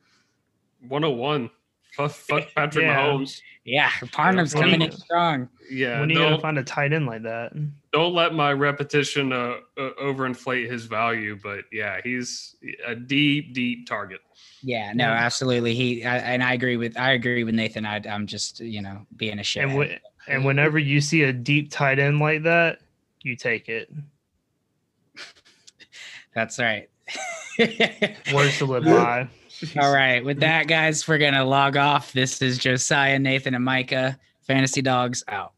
101. Fuck, fuck Patrick Yeah. Mahomes. Yeah, Parham's When coming in strong. Yeah, when are you gonna find a tight end like that? don't let my repetition uh, uh, overinflate his value. But yeah, he's a deep, deep target. Yeah, no, Yeah. absolutely. He I, and I agree with I agree with Nathan. I, I'm just you know being a shit. And when, and whenever you see a deep tight end like that, you take it. That's right. Words to live by. All right. With that, guys, we're gonna log off. This is Josiah, Nathan, and Micah. Fantasy Dogs out.